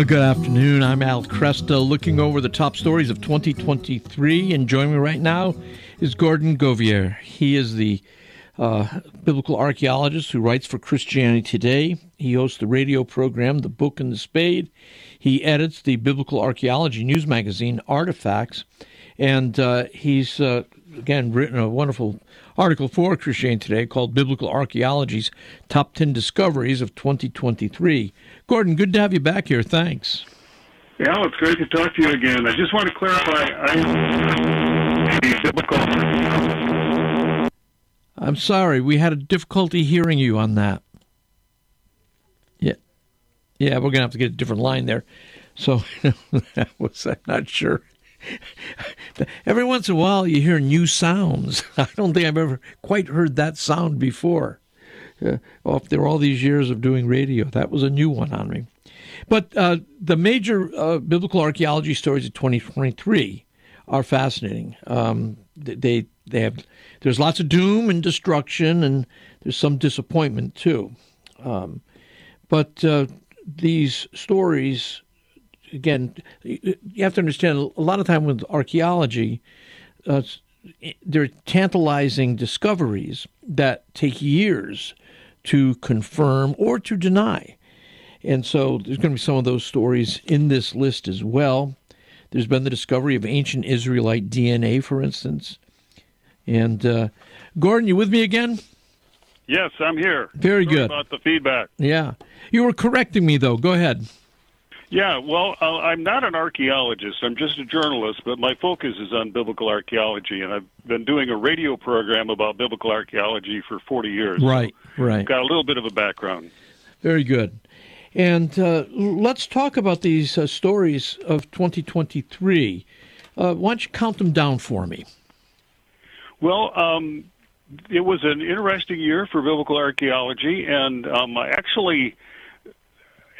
Uh, good afternoon. I'm Al Kresta, looking over the top stories of 2023. And joining me right now is Gordon Govier. He is the uh, biblical archaeologist who writes for Christianity Today. He hosts the radio program The Book and the Spade. He edits the biblical archaeology news magazine Artifacts. And uh, he's, uh, again, written a wonderful article for Christianity Today called Biblical Archaeology's Top 10 Discoveries of 2023. Gordon, good to have you back here. Thanks. Yeah, it's great to talk to you again. I just want to clarify. I. I'm sorry, we had a difficulty hearing you on that. Yeah, yeah, we're gonna have to get a different line there. So that was I'm not sure. Every once in a while, you hear new sounds. I don't think I've ever quite heard that sound before. Uh, after all these years of doing radio, that was a new one on me. But uh, the major uh, biblical archaeology stories of 2023 are fascinating. Um, they they have there's lots of doom and destruction, and there's some disappointment too. Um, but uh, these stories, again, you have to understand a lot of time with archaeology, uh, they're tantalizing discoveries that take years to confirm or to deny. And so there's going to be some of those stories in this list as well. There's been the discovery of ancient Israelite DNA, for instance. And uh, Gordon, you with me again? Yes, I'm here. Very Sorry good. About the feedback. Yeah. You were correcting me, though. Go ahead. Yeah, well, uh, I'm not an archaeologist. I'm just a journalist, but my focus is on biblical archaeology, and I've been doing a radio program about biblical archaeology for 40 years. Right, so right. Got a little bit of a background. Very good. And uh, let's talk about these uh, stories of 2023. Uh, why don't you count them down for me? Well, um, it was an interesting year for biblical archaeology, and um, I actually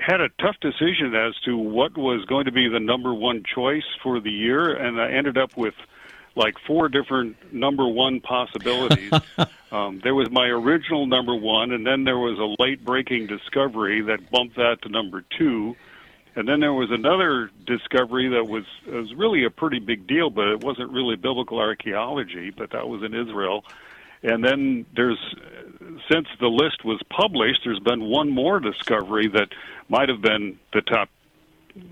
had a tough decision as to what was going to be the number one choice for the year, and I ended up with like four different number one possibilities. um, there was my original number one, and then there was a late breaking discovery that bumped that to number two. And then there was another discovery that was was really a pretty big deal, but it wasn't really biblical archaeology, but that was in Israel. And then there's since the list was published, there's been one more discovery that might have been the top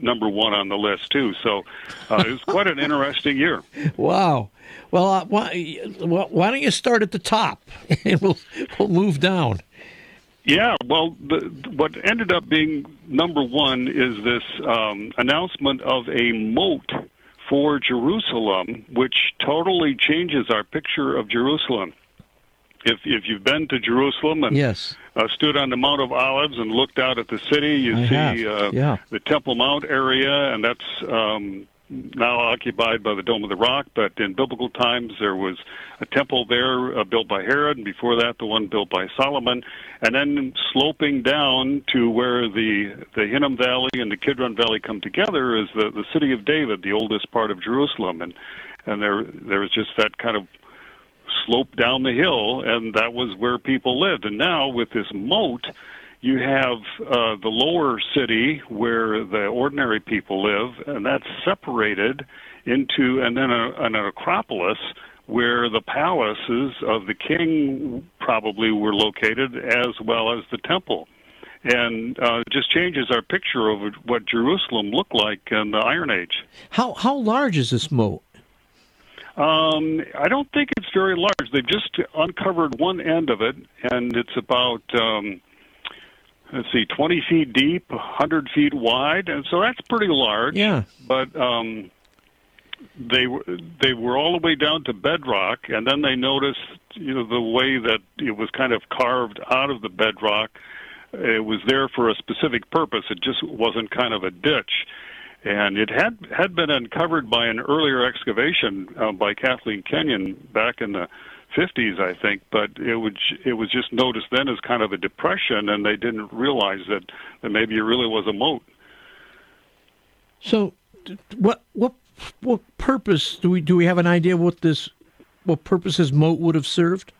number one on the list too. So uh, it was quite an interesting year. Wow. Well, uh, why, why don't you start at the top and we'll we'll move down. Yeah, well, the, what ended up being number one is this um, announcement of a moat for Jerusalem, which totally changes our picture of Jerusalem. If if you've been to Jerusalem and yes. uh, stood on the Mount of Olives and looked out at the city, you I see uh, Yeah. the Temple Mount area, and that's um, now occupied by the Dome of the Rock. But in biblical times, there was a temple there uh, built by Herod, and before that, the one built by Solomon. And then sloping down to where the the Hinnom Valley and the Kidron Valley come together is the the city of David, the oldest part of Jerusalem, and and there there is just that kind of slope down the hill, and that was where people lived. And now with this moat, you have uh, the lower city where the ordinary people live, and that's separated into, and then a, an acropolis where the palaces of the king probably were located, as well as the temple. And uh, just changes our picture of what Jerusalem looked like in the Iron Age. How how large is this moat? Um, I don't think it's very large. They've just uncovered one end of it, and it's about um, let's see, 20 feet deep, 100 feet wide, and so that's pretty large. Yeah. But um, they were they were all the way down to bedrock, and then they noticed, you know, the way that it was kind of carved out of the bedrock. It was there for a specific purpose. It just wasn't kind of a ditch and it had had been uncovered by an earlier excavation uh, by Kathleen Kenyon back in the 50s, I think. But it was it was just noticed then as kind of a depression, and they didn't realize that that maybe it really was a moat. So, what what what purpose do we do we have an idea what this what purpose this moat would have served?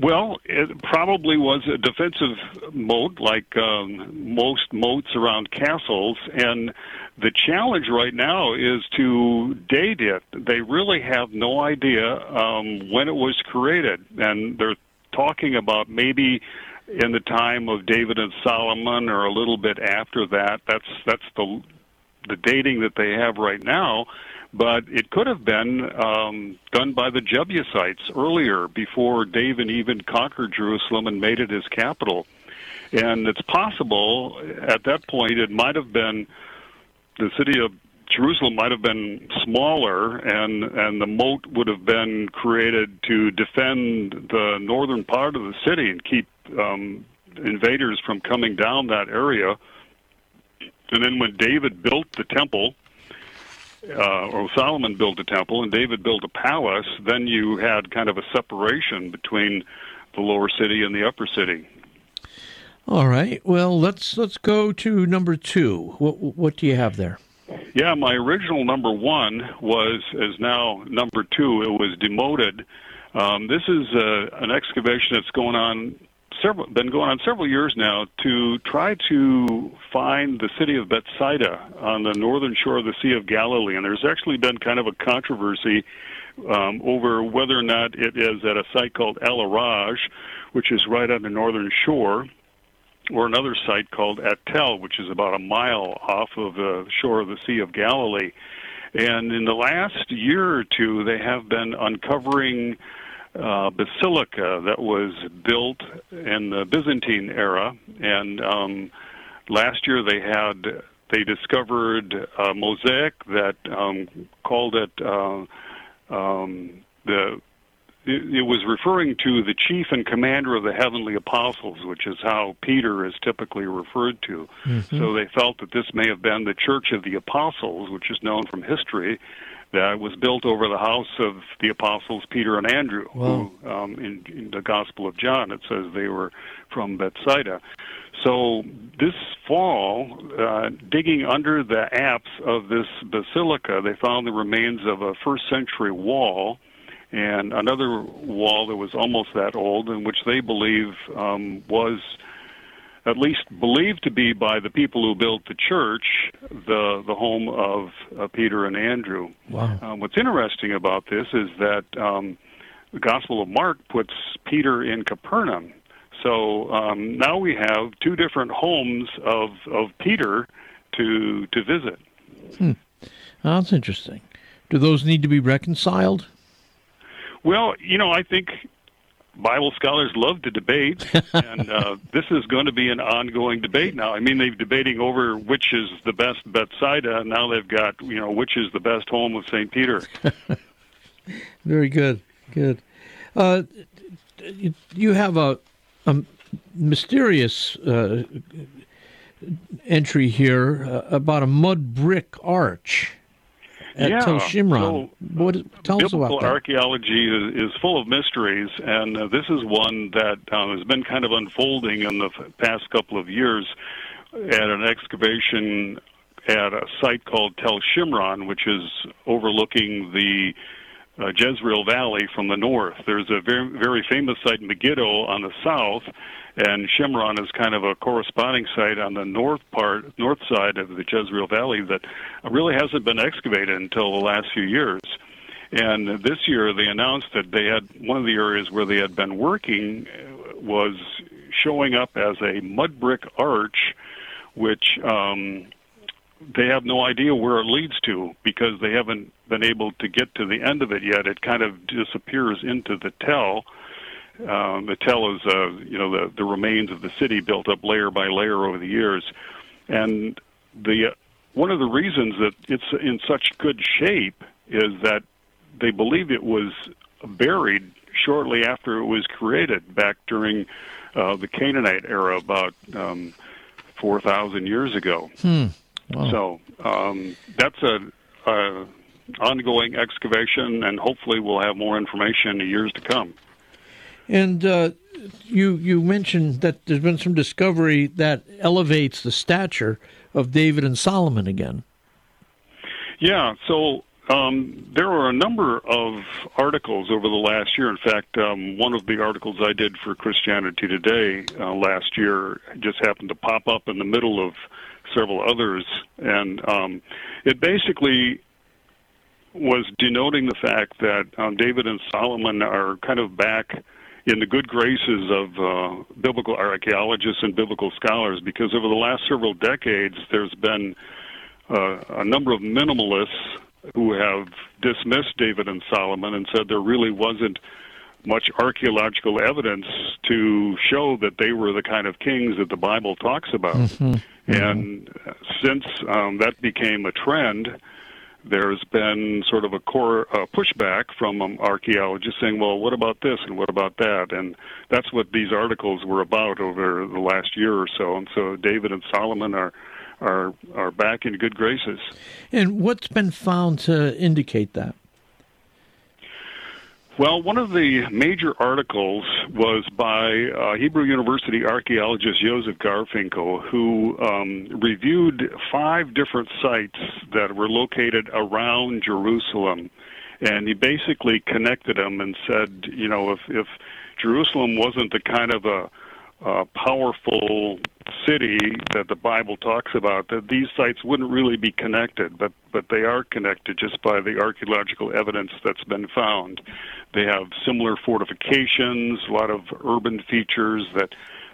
Well, it probably was a defensive moat, like um, most moats around castles. And the challenge right now is to date it. They really have no idea um, when it was created, and they're talking about maybe in the time of David and Solomon or a little bit after that. That's that's the the dating that they have right now. But it could have been um, done by the Jebusites earlier, before David even conquered Jerusalem and made it his capital. And it's possible at that point it might have been the city of Jerusalem might have been smaller, and and the moat would have been created to defend the northern part of the city and keep um, invaders from coming down that area. And then when David built the temple, uh, or Solomon built a temple and David built a palace, then you had kind of a separation between the lower city and the upper city. All right. Well, let's let's go to number two. What what do you have there? Yeah, my original number one was is now number two. It was demoted. Um, this is uh, an excavation that's going on several been going on several years now to try to find the city of Bethsaida on the northern shore of the Sea of Galilee. And there's actually been kind of a controversy um, over whether or not it is at a site called El Araj, which is right on the northern shore, or another site called et-Tell, which is about a mile off of the shore of the Sea of Galilee. And in the last year or two, they have been uncovering uh, basilica that was built in the Byzantine era, and um, last year they had they discovered a mosaic that um, called it uh, um, the. It, it was referring to the chief and commander of the heavenly apostles, which is how Peter is typically referred to. Mhm. So they felt that this may have been the Church of the Apostles, which is known from history, that was built over the house of the apostles Peter and Andrew, Wow. who um, in, in the Gospel of John it says they were from Bethsaida. So this fall, uh, digging under the apse of this basilica, they found the remains of a first century wall and another wall that was almost that old, in which they believe um, was at least believed to be by the people who built the church, the the home of uh, Peter and Andrew. Wow. Um, what's interesting about this is that um, the Gospel of Mark puts Peter in Capernaum. So um, now we have two different homes of of Peter to to visit. Hmm. That's interesting. Do those need to be reconciled? Well, you know, I think Bible scholars love to debate, and uh, this is going to be an ongoing debate now. I mean, they're debating over which is the best Bethsaida, and now they've got, you know, which is the best home of St. Peter. Very good. Good. Uh, you, you have a, a mysterious uh, entry here uh, about a mud brick arch at Yeah, Tel Shimron. so, what, tell us about that. archaeology is, is full of mysteries, and uh, this is one that uh, has been kind of unfolding in the f- past couple of years at an excavation at a site called Tel Shimron, which is overlooking the uh, Jezreel Valley from the north. There's a very, very famous site, Megiddo, on the south, and Shimron is kind of a corresponding site on the north part, north side of the Jezreel Valley that really hasn't been excavated until the last few years. And this year they announced that they had one of the areas where they had been working was showing up as a mud brick arch, which um, they have no idea where it leads to because they haven't been able to get to the end of it yet. It kind of disappears into the tell. Um, the tell is, uh, you know, the the remains of the city built up layer by layer over the years, and the uh, one of the reasons that it's in such good shape is that they believe it was buried shortly after it was created back during uh, the Canaanite era, about um, four thousand years ago. Hmm. Wow. So um, that's a, a ongoing excavation, and hopefully we'll have more information in the years to come. And uh, you you mentioned that there's been some discovery that elevates the stature of David and Solomon again. Yeah, so um, there were a number of articles over the last year. In fact, um, one of the articles I did for Christianity Today uh, last year just happened to pop up in the middle of several others, and um, it basically was denoting the fact that um, David and Solomon are kind of back in the good graces of uh, biblical archaeologists and biblical scholars because over the last several decades there's been uh, a number of minimalists who have dismissed David and Solomon and said there really wasn't much archaeological evidence to show that they were the kind of kings that the Bible talks about. Mm-hmm. And since um, that became a trend, there's been sort of a core uh, pushback from um, archaeologists saying, well, what about this and what about that? And that's what these articles were about over the last year or so. And so David and Solomon are are are back in good graces. And what's been found to indicate that? Well, one of the major articles was by uh, Hebrew University archaeologist Joseph Garfinkel, who um, reviewed five different sites that were located around Jerusalem. And he basically connected them and said, you know, if, if Jerusalem wasn't the kind of a uh, powerful city that the Bible talks about, that these sites wouldn't really be connected, but but they are connected just by the archaeological evidence that's been found. They have similar fortifications, a lot of urban features that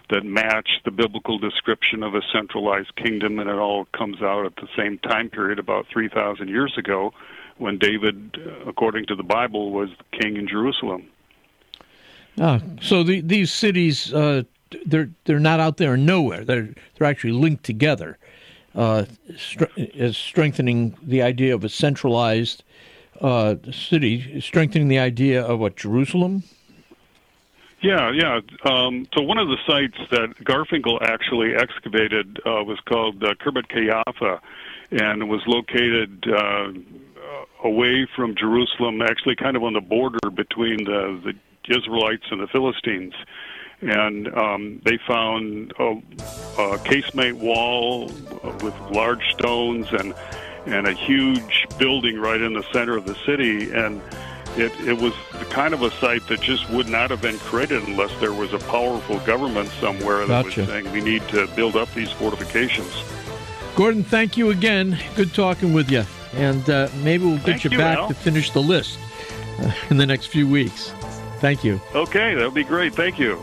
that match the biblical description of a centralized kingdom, and it all comes out at the same time period, about 3,000 years ago, when David, according to the Bible, was king in Jerusalem. Ah, so the, these cities uh, they're they're not out there nowhere. They're they're actually linked together, uh, as strengthening the idea of a centralized uh, city, strengthening the idea of what Jerusalem. Yeah, yeah. Um, so one of the sites that Garfinkel actually excavated uh, was called uh, Khirbet Qeiyafa, and was located uh, away from Jerusalem, actually kind of on the border between the, the Israelites and the Philistines and um, they found a, a casemate wall with large stones and and a huge building right in the center of the city and it, it was the kind of a site that just would not have been created unless there was a powerful government somewhere that gotcha. was saying we need to build up these fortifications. Gordon, thank you again. Good talking with you. And uh, maybe we'll get you, you, back Al. to finish the list uh, in the next few weeks. Thank you. Okay, that would be great. Thank you.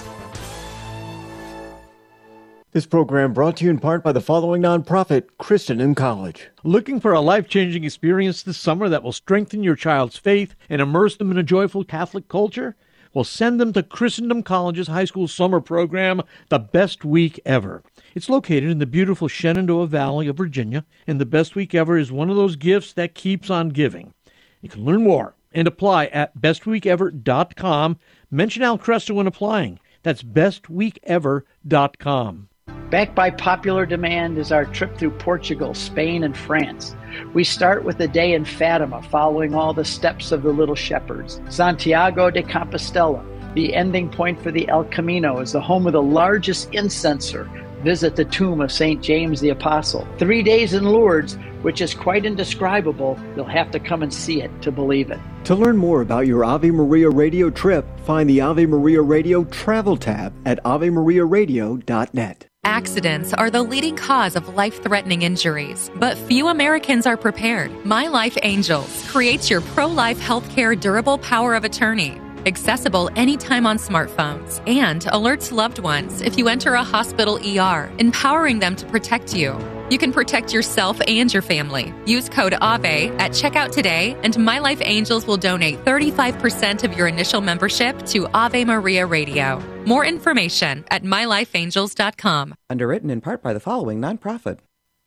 This program brought to you in part by the following nonprofit, Christendom College. Looking for a life changing experience this summer that will strengthen your child's faith and immerse them in a joyful Catholic culture? Well, send them to Christendom College's high school summer program, The Best Week Ever. It's located in the beautiful Shenandoah Valley of Virginia, and The Best Week Ever is one of those gifts that keeps on giving. You can learn more and apply at bestweekever.com. Mention Al Kresta when applying. That's bestweekever.com. Backed by popular demand is our trip through Portugal, Spain, and France. We start with a day in Fatima, following all the steps of the Little Shepherds. Santiago de Compostela, the ending point for the El Camino, is the home of the largest incenser. Visit the tomb of St. James the Apostle. Three days in Lourdes, which is quite indescribable. You'll have to come and see it to believe it. To learn more about your Ave Maria Radio trip, find the Ave Maria Radio travel tab at AveMariaRadio.net. Accidents are the leading cause of life threatening injuries, but few Americans are prepared. My Life Angels creates your pro life healthcare durable power of attorney. Accessible anytime on smartphones and alerts loved ones if you enter a hospital ER, empowering them to protect you. You can protect yourself and your family. Use code AVE at checkout today, and My Life Angels will donate 35% of your initial membership to Ave Maria Radio. More information at mylifeangels.com. Underwritten in part by the following nonprofit.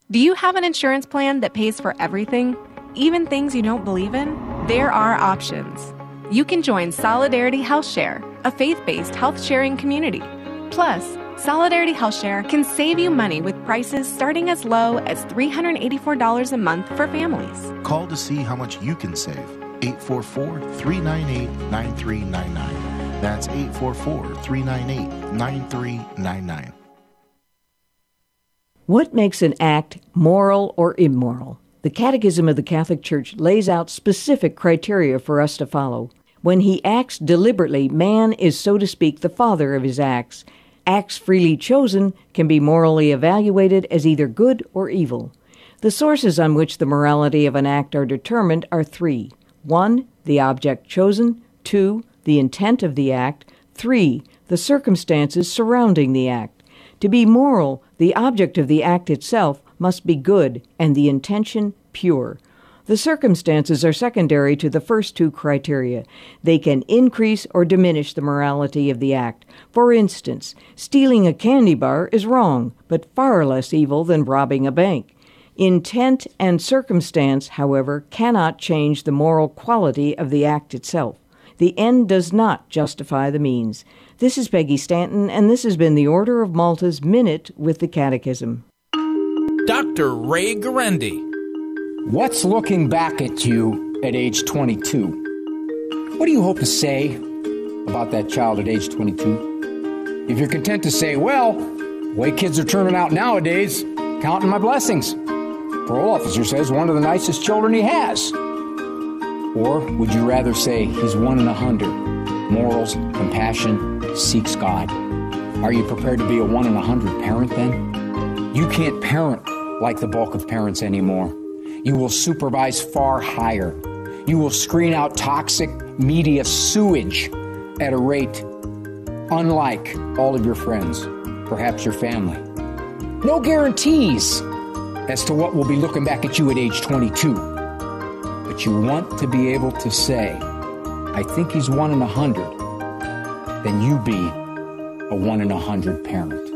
Do you have an insurance plan that pays for everything, even things you don't believe in? There are options. You can join Solidarity Health Share, a faith based health sharing community. Plus, Solidarity Health Share can save you money with prices starting as low as $384 a month for families. Call to see how much you can save. 844 398 9399. That's 844 398 9399. What makes an act moral or immoral? The Catechism of the Catholic Church lays out specific criteria for us to follow. When he acts deliberately, man is, so to speak, the father of his acts Acts freely chosen can be morally evaluated as either good or evil. The sources on which the morality of an act are determined are three 1. The object chosen, 2. The intent of the act, 3. The circumstances surrounding the act. To be moral, the object of the act itself must be good and the intention pure. The circumstances are secondary to the first two criteria. They can increase or diminish the morality of the act. For instance, stealing a candy bar is wrong, but far less evil than robbing a bank. Intent and circumstance, however, cannot change the moral quality of the act itself. The end does not justify the means. This is Peggy Stanton, and this has been the Order of Malta's Minute with the Catechism. Dr. Ray Guarendi. What's looking back at you at age 22? What do you hope to say about that child at age 22? If you're content to say, well, the way kids are turning out nowadays, counting my blessings. Parole officer says one of the nicest children he has. Or would you rather say he's one in a hundred? Morals, compassion, seeks God. Are you prepared to be a one in a hundred parent then? You can't parent like the bulk of parents anymore. You will supervise far higher. You will screen out toxic media sewage at a rate unlike all of your friends, perhaps your family. No guarantees as to what will be looking back at you at age 22. But you want to be able to say, I think he's one in a hundred, then you be a one in a hundred parent.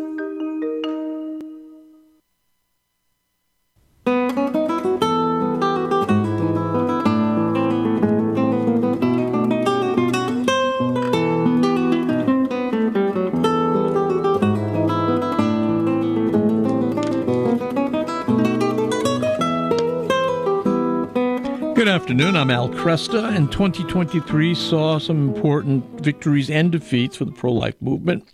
Afternoon. I'm Al Kresta, and 2023 saw some important victories and defeats for the pro life movement.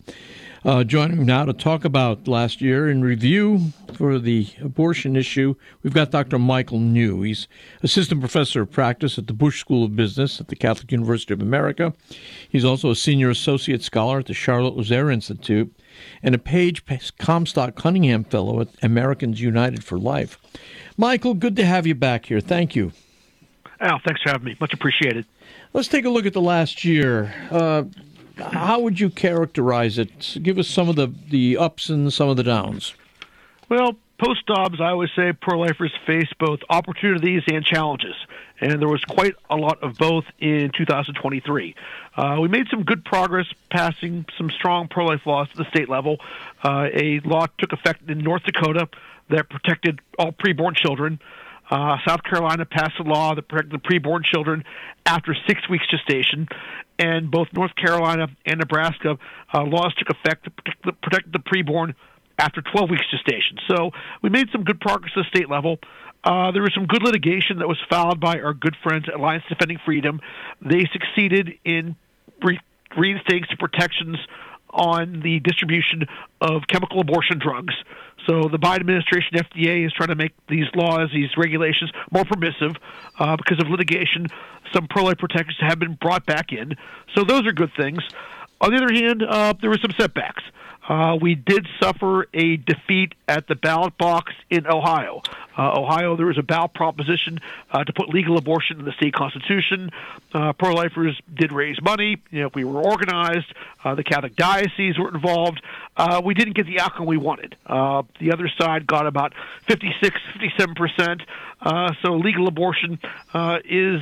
Uh, joining me now to talk about last year in review for the abortion issue, we've got Dr. Michael New. He's assistant professor of practice at the Busch School of Business at the Catholic University of America. He's also a senior associate scholar at the Charlotte Lozier Institute and a Paige Comstock Cunningham Fellow at Americans United for Life. Michael, good to have you back here. Thank you. Al, thanks for having me. Much appreciated. Let's take a look at the last year. Uh, how would you characterize it? Give us some of the, the ups and some of the downs. Well, post Dobbs, I always say pro lifers face both opportunities and challenges. And there was quite a lot of both in 2023. Uh, we made some good progress passing some strong pro life laws at the state level. Uh, a law took effect in North Dakota that protected all preborn children. Uh, South Carolina passed a law that protected the preborn children after six weeks gestation, and both North Carolina and Nebraska uh, laws took effect to protect the, protect the preborn after 12 weeks gestation. So we made some good progress at the state level. Uh, there was some good litigation that was filed by our good friends at Alliance Defending Freedom. They succeeded in re- reinstating some protections on the distribution of chemical abortion drugs. So the Biden administration, FDA, is trying to make these laws, these regulations, more permissive uh, because of litigation. Some pro-life protections have been brought back in, so those are good things. On the other hand, uh, there were some setbacks. Uh, we did suffer a defeat at the ballot box in Ohio. Uh, Ohio, there was a ballot proposition uh, to put legal abortion in the state constitution. Uh, pro-lifers did raise money. You know, we were organized. Uh, the Catholic diocese were involved. Uh, we didn't get the outcome we wanted. Uh the other side got about 56, 57 percent. Uh, so legal abortion uh is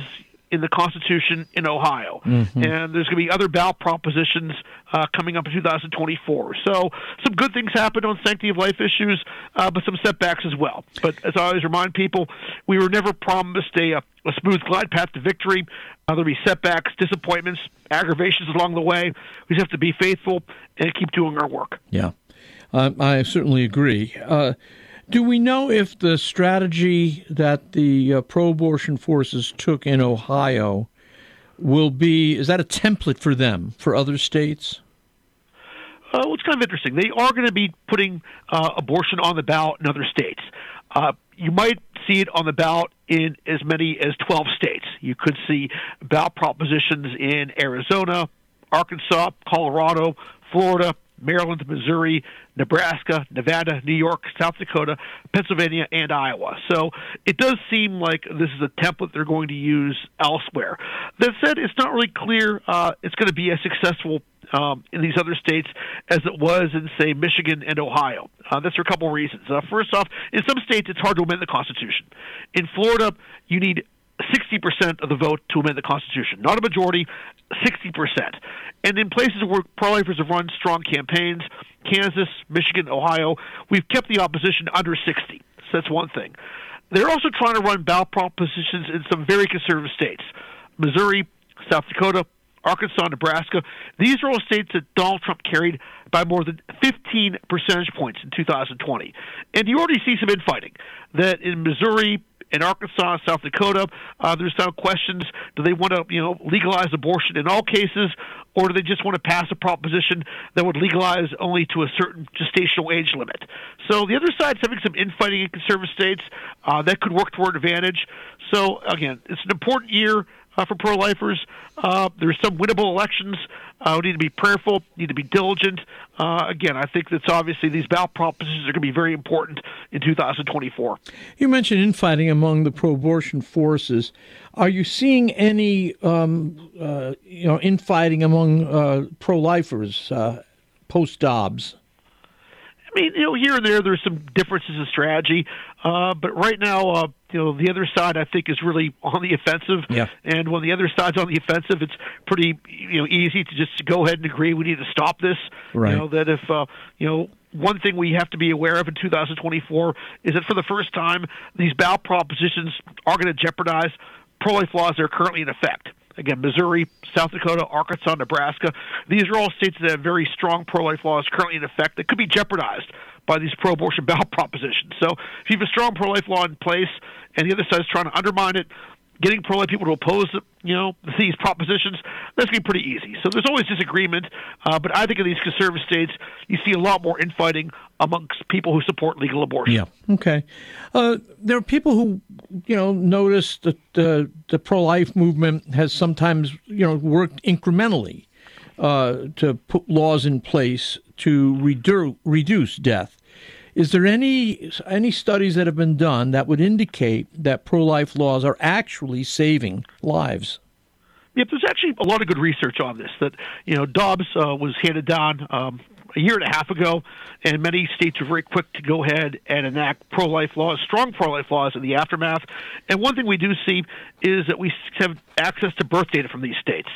in the Constitution in Ohio. Mm-hmm. And there's going to be other ballot propositions uh, coming up in 2024. So some good things happened on sanctity of life issues, uh, but some setbacks as well. But as I always remind people, we were never promised a, a smooth glide path to victory. Uh, there'll be setbacks, disappointments, aggravations along the way. We just have to be faithful and keep doing our work. Yeah, uh, I certainly agree. Do we know if the strategy that the uh, pro abortion forces took in Ohio will be, is that a template for them, for other states? Uh, well, it's kind of interesting. They are going to be putting uh, abortion on the ballot in other states. Uh, you might see it on the ballot in as many as 12 states. You could see ballot propositions in Arizona, Arkansas, Colorado, Florida, Maryland, Missouri, Nebraska, Nevada, New York, South Dakota, Pennsylvania, and Iowa. So it does seem like this is a template they're going to use elsewhere. That said, it's not really clear uh, it's going to be as successful um, in these other states as it was in, say, Michigan and Ohio. Uh, that's for a couple of reasons. Uh, first off, in some states, it's hard to amend the Constitution. In Florida, you need 60% of the vote to amend the Constitution. Not a majority, 60%. And in places where pro lifers have run strong campaigns, Kansas, Michigan, Ohio, we've kept the opposition under 60. So that's one thing. They're also trying to run ballot propositions in some very conservative states Missouri, South Dakota, Arkansas, Nebraska. These are all states that Donald Trump carried by more than 15 percentage points in 2020. And you already see some infighting. That in Missouri, in Arkansas, South Dakota, uh, there's some questions: Do they want to, you know, legalize abortion in all cases, or do they just want to pass a proposition that would legalize only to a certain gestational age limit? So the other side's having some infighting in conservative states uh, that could work toward advantage. So again, it's an important year uh, for pro-lifers. Uh, there's some winnable elections. Uh, we need to be prayerful, need to be diligent. Uh, again, I think that's obviously these ballot propositions are going to be very important in 2024. You mentioned infighting among the pro-abortion forces. Are you seeing any, um, uh, you know, infighting among uh, pro-lifers uh, post Dobbs? I mean, you know, here and there, there's some differences in strategy, uh, but right now, uh, you know, the other side I think is really on the offensive. Yeah. And when the other side's on the offensive, it's pretty you know easy to just go ahead and agree we need to stop this. Right. You know that if uh, you know one thing we have to be aware of in 2024 is that for the first time, these ballot propositions are going to jeopardize pro-life laws that are currently in effect. Again, Missouri, South Dakota, Arkansas, Nebraska. These are all states that have very strong pro-life laws currently in effect that could be jeopardized by these pro-abortion ballot propositions. So if you have a strong pro-life law in place and the other side is trying to undermine it, getting pro-life people to oppose, you know, these propositions, that's going to be pretty easy. So there's always disagreement, uh, but I think in these conservative states, you see a lot more infighting amongst people who support legal abortion. Yeah. Okay. Uh, there are people who, you know, notice that the pro-life movement has sometimes, you know, worked incrementally uh, to put laws in place to redu- reduce death. Is there any any studies that have been done that would indicate that pro-life laws are actually saving lives? Yep, there's actually a lot of good research on this. That you know, Dobbs uh, was handed down um, a year and a half ago, and many states were very quick to go ahead and enact pro-life laws, strong pro-life laws in the aftermath. And one thing we do see is that we have access to birth data from these states.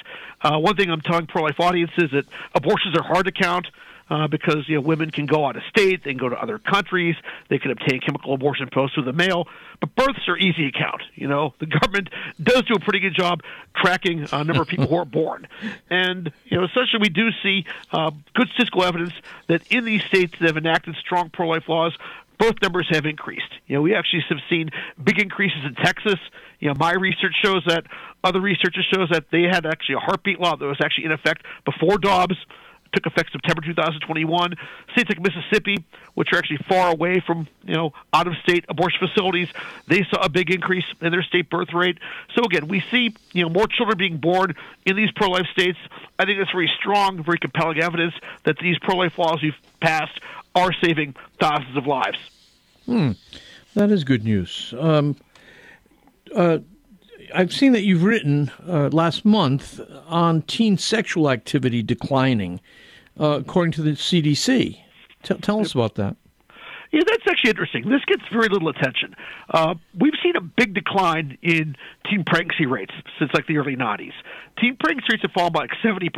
Uh, one thing I'm telling pro-life audiences that abortions are hard to count uh, because you know women can go out of state, they can go to other countries, they can obtain chemical abortion pills through the mail. But births are easy to count. You know, the government does do a pretty good job tracking a number of people who are born, and you know, essentially we do see uh, good statistical evidence that in these states that have enacted strong pro-life laws, birth numbers have increased. You know, we actually have seen big increases in Texas. You know, my research shows that. Other research shows that they had actually a heartbeat law that was actually in effect before Dobbs took effect September 2021. States like Mississippi, which are actually far away from you know out of state abortion facilities, they saw a big increase in their state birth rate. So again, we see you know more children being born in these pro-life states. I think that's very strong, very compelling evidence that these pro-life laws we've passed are saving thousands of lives. Hmm, that is good news. Um, uh, I've seen that you've written uh, last month on teen sexual activity declining, uh, according to the CDC. T- tell us about that. Yeah, that's actually interesting. This gets very little attention. Uh, we've seen a big decline in teen pregnancy rates since like the early 90s. Teen pregnancy rates have fallen by like 70%,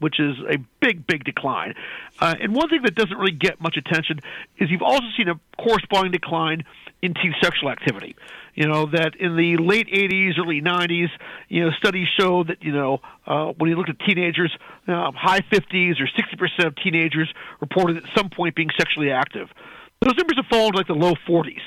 which is a big, big decline. Uh, and one thing that doesn't really get much attention is you've also seen a corresponding decline in teen sexual activity. You know that in the late '80s, early '90s, you know studies show that you know uh, when you look at teenagers, uh, high 50s or 60 percent of teenagers reported at some point being sexually active. Those numbers have fallen to like the low 40s.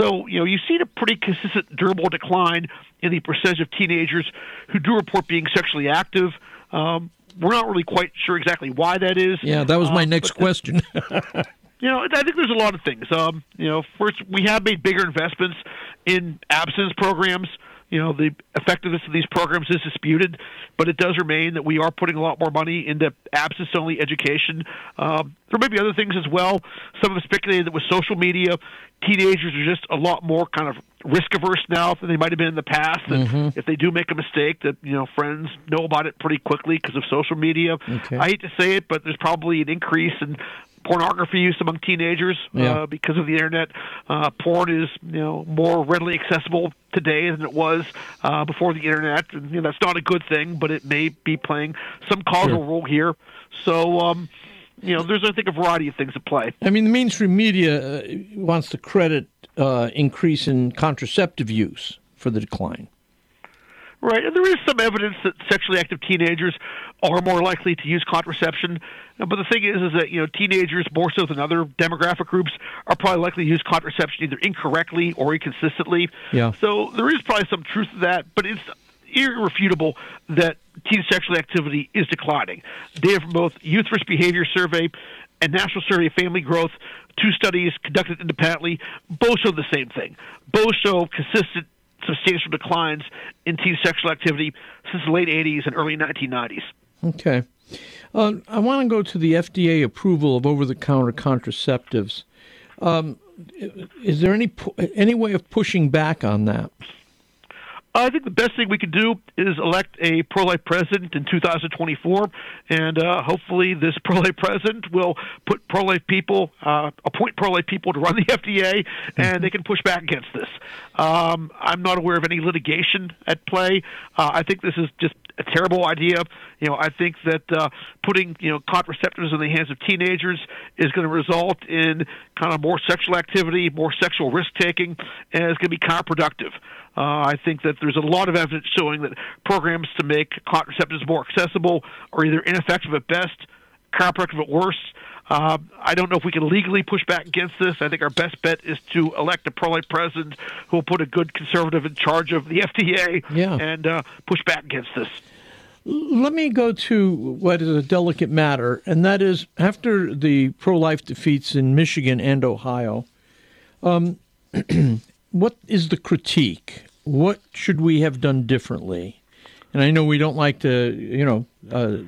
So you know you've seen a pretty consistent, durable decline in the percentage of teenagers who do report being sexually active. Um, we're not really quite sure exactly why that is. Yeah, that was my uh, next question. you know, I think there's a lot of things. Um, you know, first we have made bigger investments in abstinence programs. You know, the effectiveness of these programs is disputed, but it does remain that we are putting a lot more money into absence-only education. Um, there may be other things as well. Some have speculated that with social media, teenagers are just a lot more kind of risk averse now than they might have been in the past. That Mhm. if they do make a mistake, that you know friends know about it pretty quickly because of social media. Okay. I hate to say it, but there's probably an increase in pornography use among teenagers Yeah. uh, because of the internet. Uh, porn is you know more readily accessible today than it was uh, before the internet, and you know, that's not a good thing, but it may be playing some causal Sure. role here. So. Um, you know, there's I think a variety of things at play. I mean, the mainstream media uh, wants to credit uh, increase in contraceptive use for the decline. Right, and there is some evidence that sexually active teenagers are more likely to use contraception. But the thing is, is that you know teenagers more so than other demographic groups are probably likely to use contraception either incorrectly or inconsistently. Yeah. So there is probably some truth to that, but it's irrefutable that teen sexual activity is declining. Data from both Youth Risk Behavior Survey and National Survey of Family Growth, two studies conducted independently, both show the same thing. Both show consistent substantial declines in teen sexual activity since the late 80s and early 1990s. Okay. Uh, I want to go to the FDA approval of over-the-counter contraceptives. Um, is there any any way of pushing back on that? I think the best thing we could do is elect a pro-life president in 2024, and uh, hopefully this pro-life president will put pro-life people, uh, appoint pro-life people to run the FDA, and they can push back against this. Um, I'm not aware of any litigation at play. Uh, I think this is just a terrible idea. You know, I think that uh, putting you know contraceptives in the hands of teenagers is going to result in kind of more sexual activity, more sexual risk taking, and it's going to be counterproductive. Uh, I think that there's a lot of evidence showing that programs to make contraceptives more accessible are either ineffective at best, counterproductive at worst. Uh, I don't know if we can legally push back against this. I think our best bet is to elect a pro-life president who will put a good conservative in charge of the FDA Yeah. and uh, push back against this. Let me go to what is a delicate matter, and that is after the pro-life defeats in Michigan and Ohio. Um, what is the critique? What should we have done differently? And I know we don't like to, you know, uh,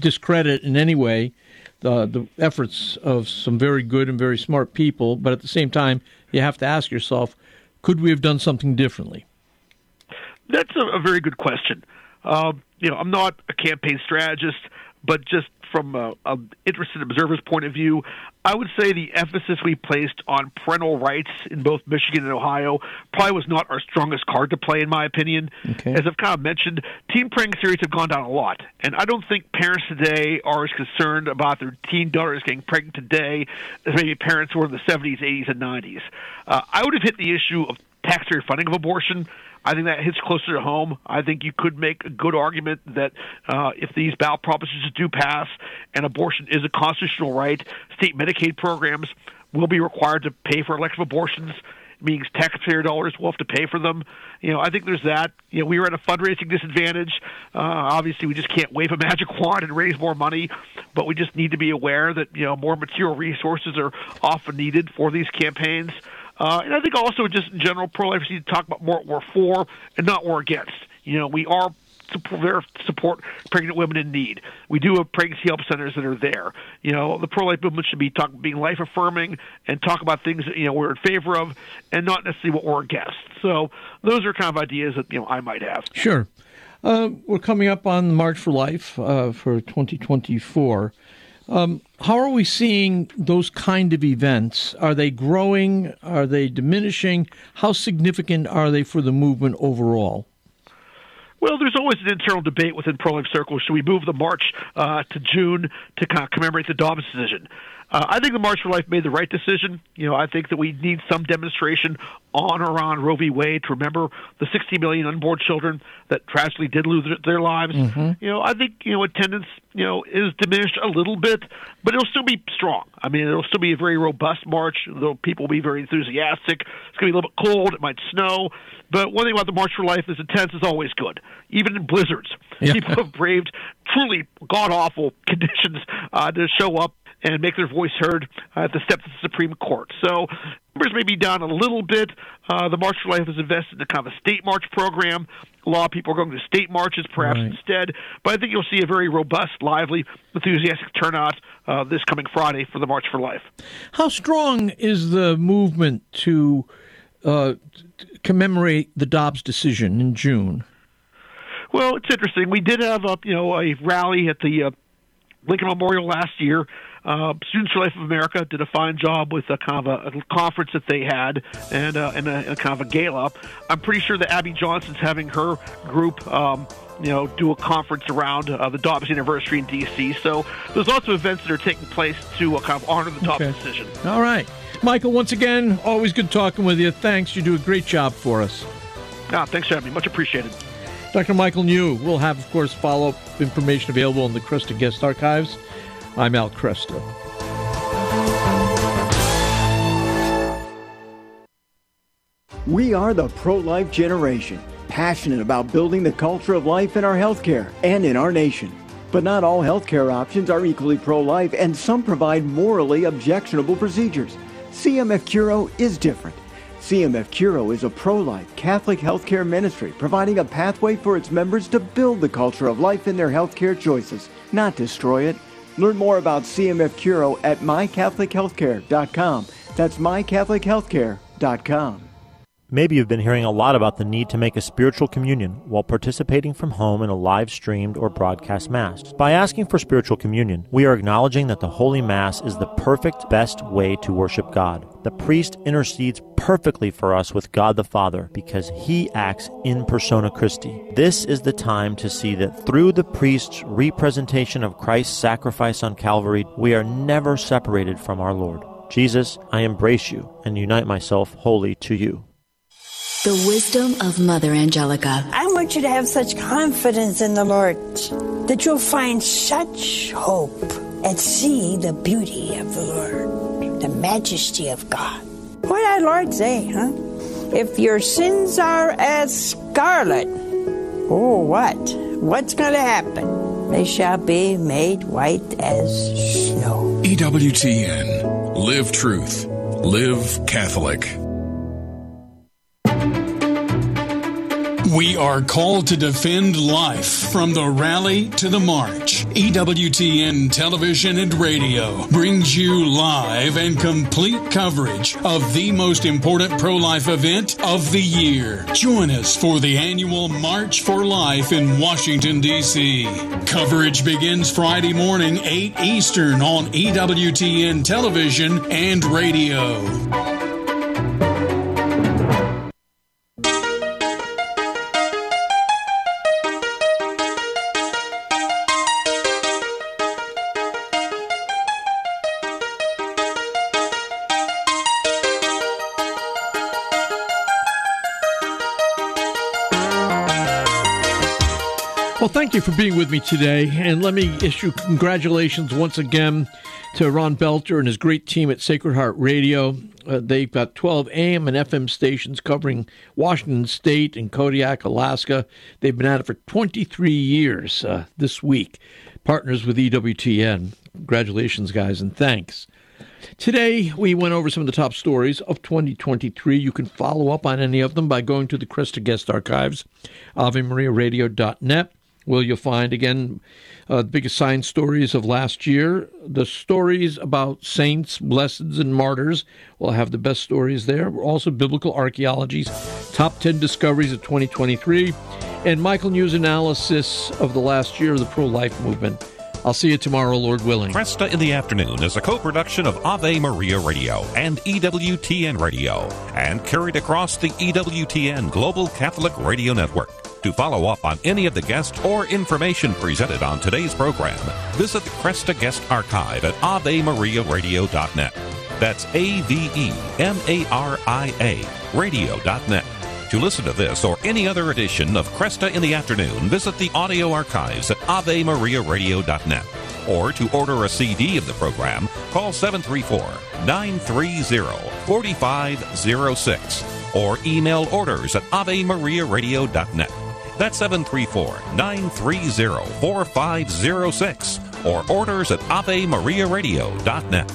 discredit in any way the the efforts of some very good and very smart people, but at the same time, you have to ask yourself, could we have done something differently? That's a, a very good question. Um, you know, I'm not a campaign strategist, but just from a, a interested observer's point of view, I would say the emphasis we placed on parental rights in both Michigan and Ohio probably was not our strongest card to play, in my opinion. Okay. As I've kind of mentioned, teen pregnancy rates have gone down a lot, and I don't think parents today are as concerned about their teen daughters getting pregnant today as maybe parents were in the 70s, 80s, and 90s. Uh, I would have hit the issue of taxpayer funding of abortion. I think that hits closer to home. I think you could make a good argument that uh, if these ballot propositions do pass and abortion is a constitutional right, state Medicaid programs will be required to pay for elective abortions. Means taxpayer dollars will have to pay for them. You know, I think there's that. You know, we were at a fundraising disadvantage. Uh, obviously, we just can't wave a magic wand and raise more money, but we just need to be aware that you know more material resources are often needed for these campaigns. Uh, and I think also just in general, pro-lifers need to talk about more we're for and not we're against. You know, we are support, there to support pregnant women in need. We do have pregnancy help centers that are there. You know, the pro-life movement should be talk, being life affirming and talk about things that you know we're in favor of, and not necessarily what we're against. So those are kind of ideas that you know I might have. Sure. Uh, we're coming up on March for Life uh, for 2024. Um, how are we seeing those kind of events? Are they growing? Are they diminishing? How significant are they for the movement overall? Well, there's always an internal debate within pro-life circles. Should we move the march uh, to June to commemorate the Dobbs decision? Uh, I think the March for Life made the right decision. You know, I think that we need some demonstration on or around Roe v. Wade to remember the 60 million unborn children that tragically did lose their, lives. Mhm. You know, I think you know attendance, you know, is diminished a little bit, but it'll still be strong. I mean, it'll still be a very robust march. Though people will be very enthusiastic. It's going to be a little bit cold. It might snow. But one thing about the March for Life is attendance is always good, even in blizzards. Yeah. People have braved truly god awful conditions uh, to show up and make their voice heard at the steps of the Supreme Court. So numbers may be down a little bit. Uh, the March for Life is invested in a kind of a state march program. A lot of people are going to state marches perhaps right. instead. But I think you'll see a very robust, lively, enthusiastic turnout uh, this coming Friday for the March for Life. How strong is the movement to uh, commemorate the Dobbs decision in June? Well, it's interesting. We did have a you know a rally at the uh, Lincoln Memorial last year. Uh, Students for Life of America did a fine job with a kind of a, a conference that they had and, uh, and, a, a kind of a gala. I'm pretty sure that Abby Johnson's having her group. Um, you know, do a conference around uh, the Dobbs anniversary in D.C. So there's lots of events that are taking place to uh, kind of honor the Dobbs okay. decision. All right. Michael, once again, always good talking with you. Thanks. You do a great job for us. Ah, thanks for having me. Much appreciated. Dr. Michael New. We'll have, of course, follow up information available in the Kresta Guest Archives. I'm Al Kresta. We are the pro life generation, passionate about building the culture of life in our healthcare and in our nation. But not all healthcare options are equally pro life, and some provide morally objectionable procedures. CMF Curo is different. CMF Curo is a pro life Catholic healthcare ministry providing a pathway for its members to build the culture of life in their healthcare choices, not destroy it. Learn more about CMF Curo at mycatholichealthcare.com. That's mycatholichealthcare.com. Maybe you've been hearing a lot about the need to make a spiritual communion while participating from home in a live streamed or broadcast Mass. By asking for spiritual communion, we are acknowledging that the Holy Mass is the perfect, best way to worship God. The priest intercedes perfectly for us with God the Father because he acts in persona Christi. This is the time to see that through the priest's representation of Christ's sacrifice on Calvary, we are never separated from our Lord. Jesus, I embrace you and unite myself wholly to you. The wisdom of Mother Angelica. I want you to have such confidence in the Lord that you'll find such hope and see the beauty of the Lord, the majesty of God. What did our Lord say, huh? If your sins are as scarlet, oh, what? What's going to happen? They shall be made white as snow. EWTN. Live truth. Live Catholic. We are called to defend life from the rally to the march. EWTN Television and Radio brings you live and complete coverage of the most important pro life event of the year. Join us for the annual March for Life in Washington, D.C. Coverage begins Friday morning, 8 Eastern on EWTN Television and Radio. Thank you for being with me today. And let me issue congratulations once again to Ron Belter and his great team at Sacred Heart Radio. Uh, they've got 12 AM and FM stations covering Washington State and Kodiak, Alaska. They've been at it for 23 years uh, this week. Partners with EWTN. Congratulations, guys, and thanks. Today, we went over some of the top stories of 2023. You can follow up on any of them by going to the Kresta Guest Archives, AveMariaRadio.net where you'll find again uh, the biggest science stories of last year, the stories about saints, blesseds, and martyrs. We'll have the best stories there. Also, biblical archaeology's top 10 discoveries of 2023, and Michael News analysis of the last year of the pro life movement. I'll see you tomorrow, Lord willing. Kresta in the Afternoon is a co production of Ave Maria Radio and EWTN Radio and carried across the EWTN Global Catholic Radio Network. To follow up on any of the guests or information presented on today's program, visit the Kresta Guest Archive at AveMariaRadio.net. That's A V E M A R I A radio.net. To listen to this or any other edition of Kresta in the Afternoon, visit the audio archives at AveMariaRadio.net. Or to order a CD of the program, call 734 930 4506 or email orders at AveMariaRadio.net. That's 734 930 4506 or orders at AveMariaRadio.net.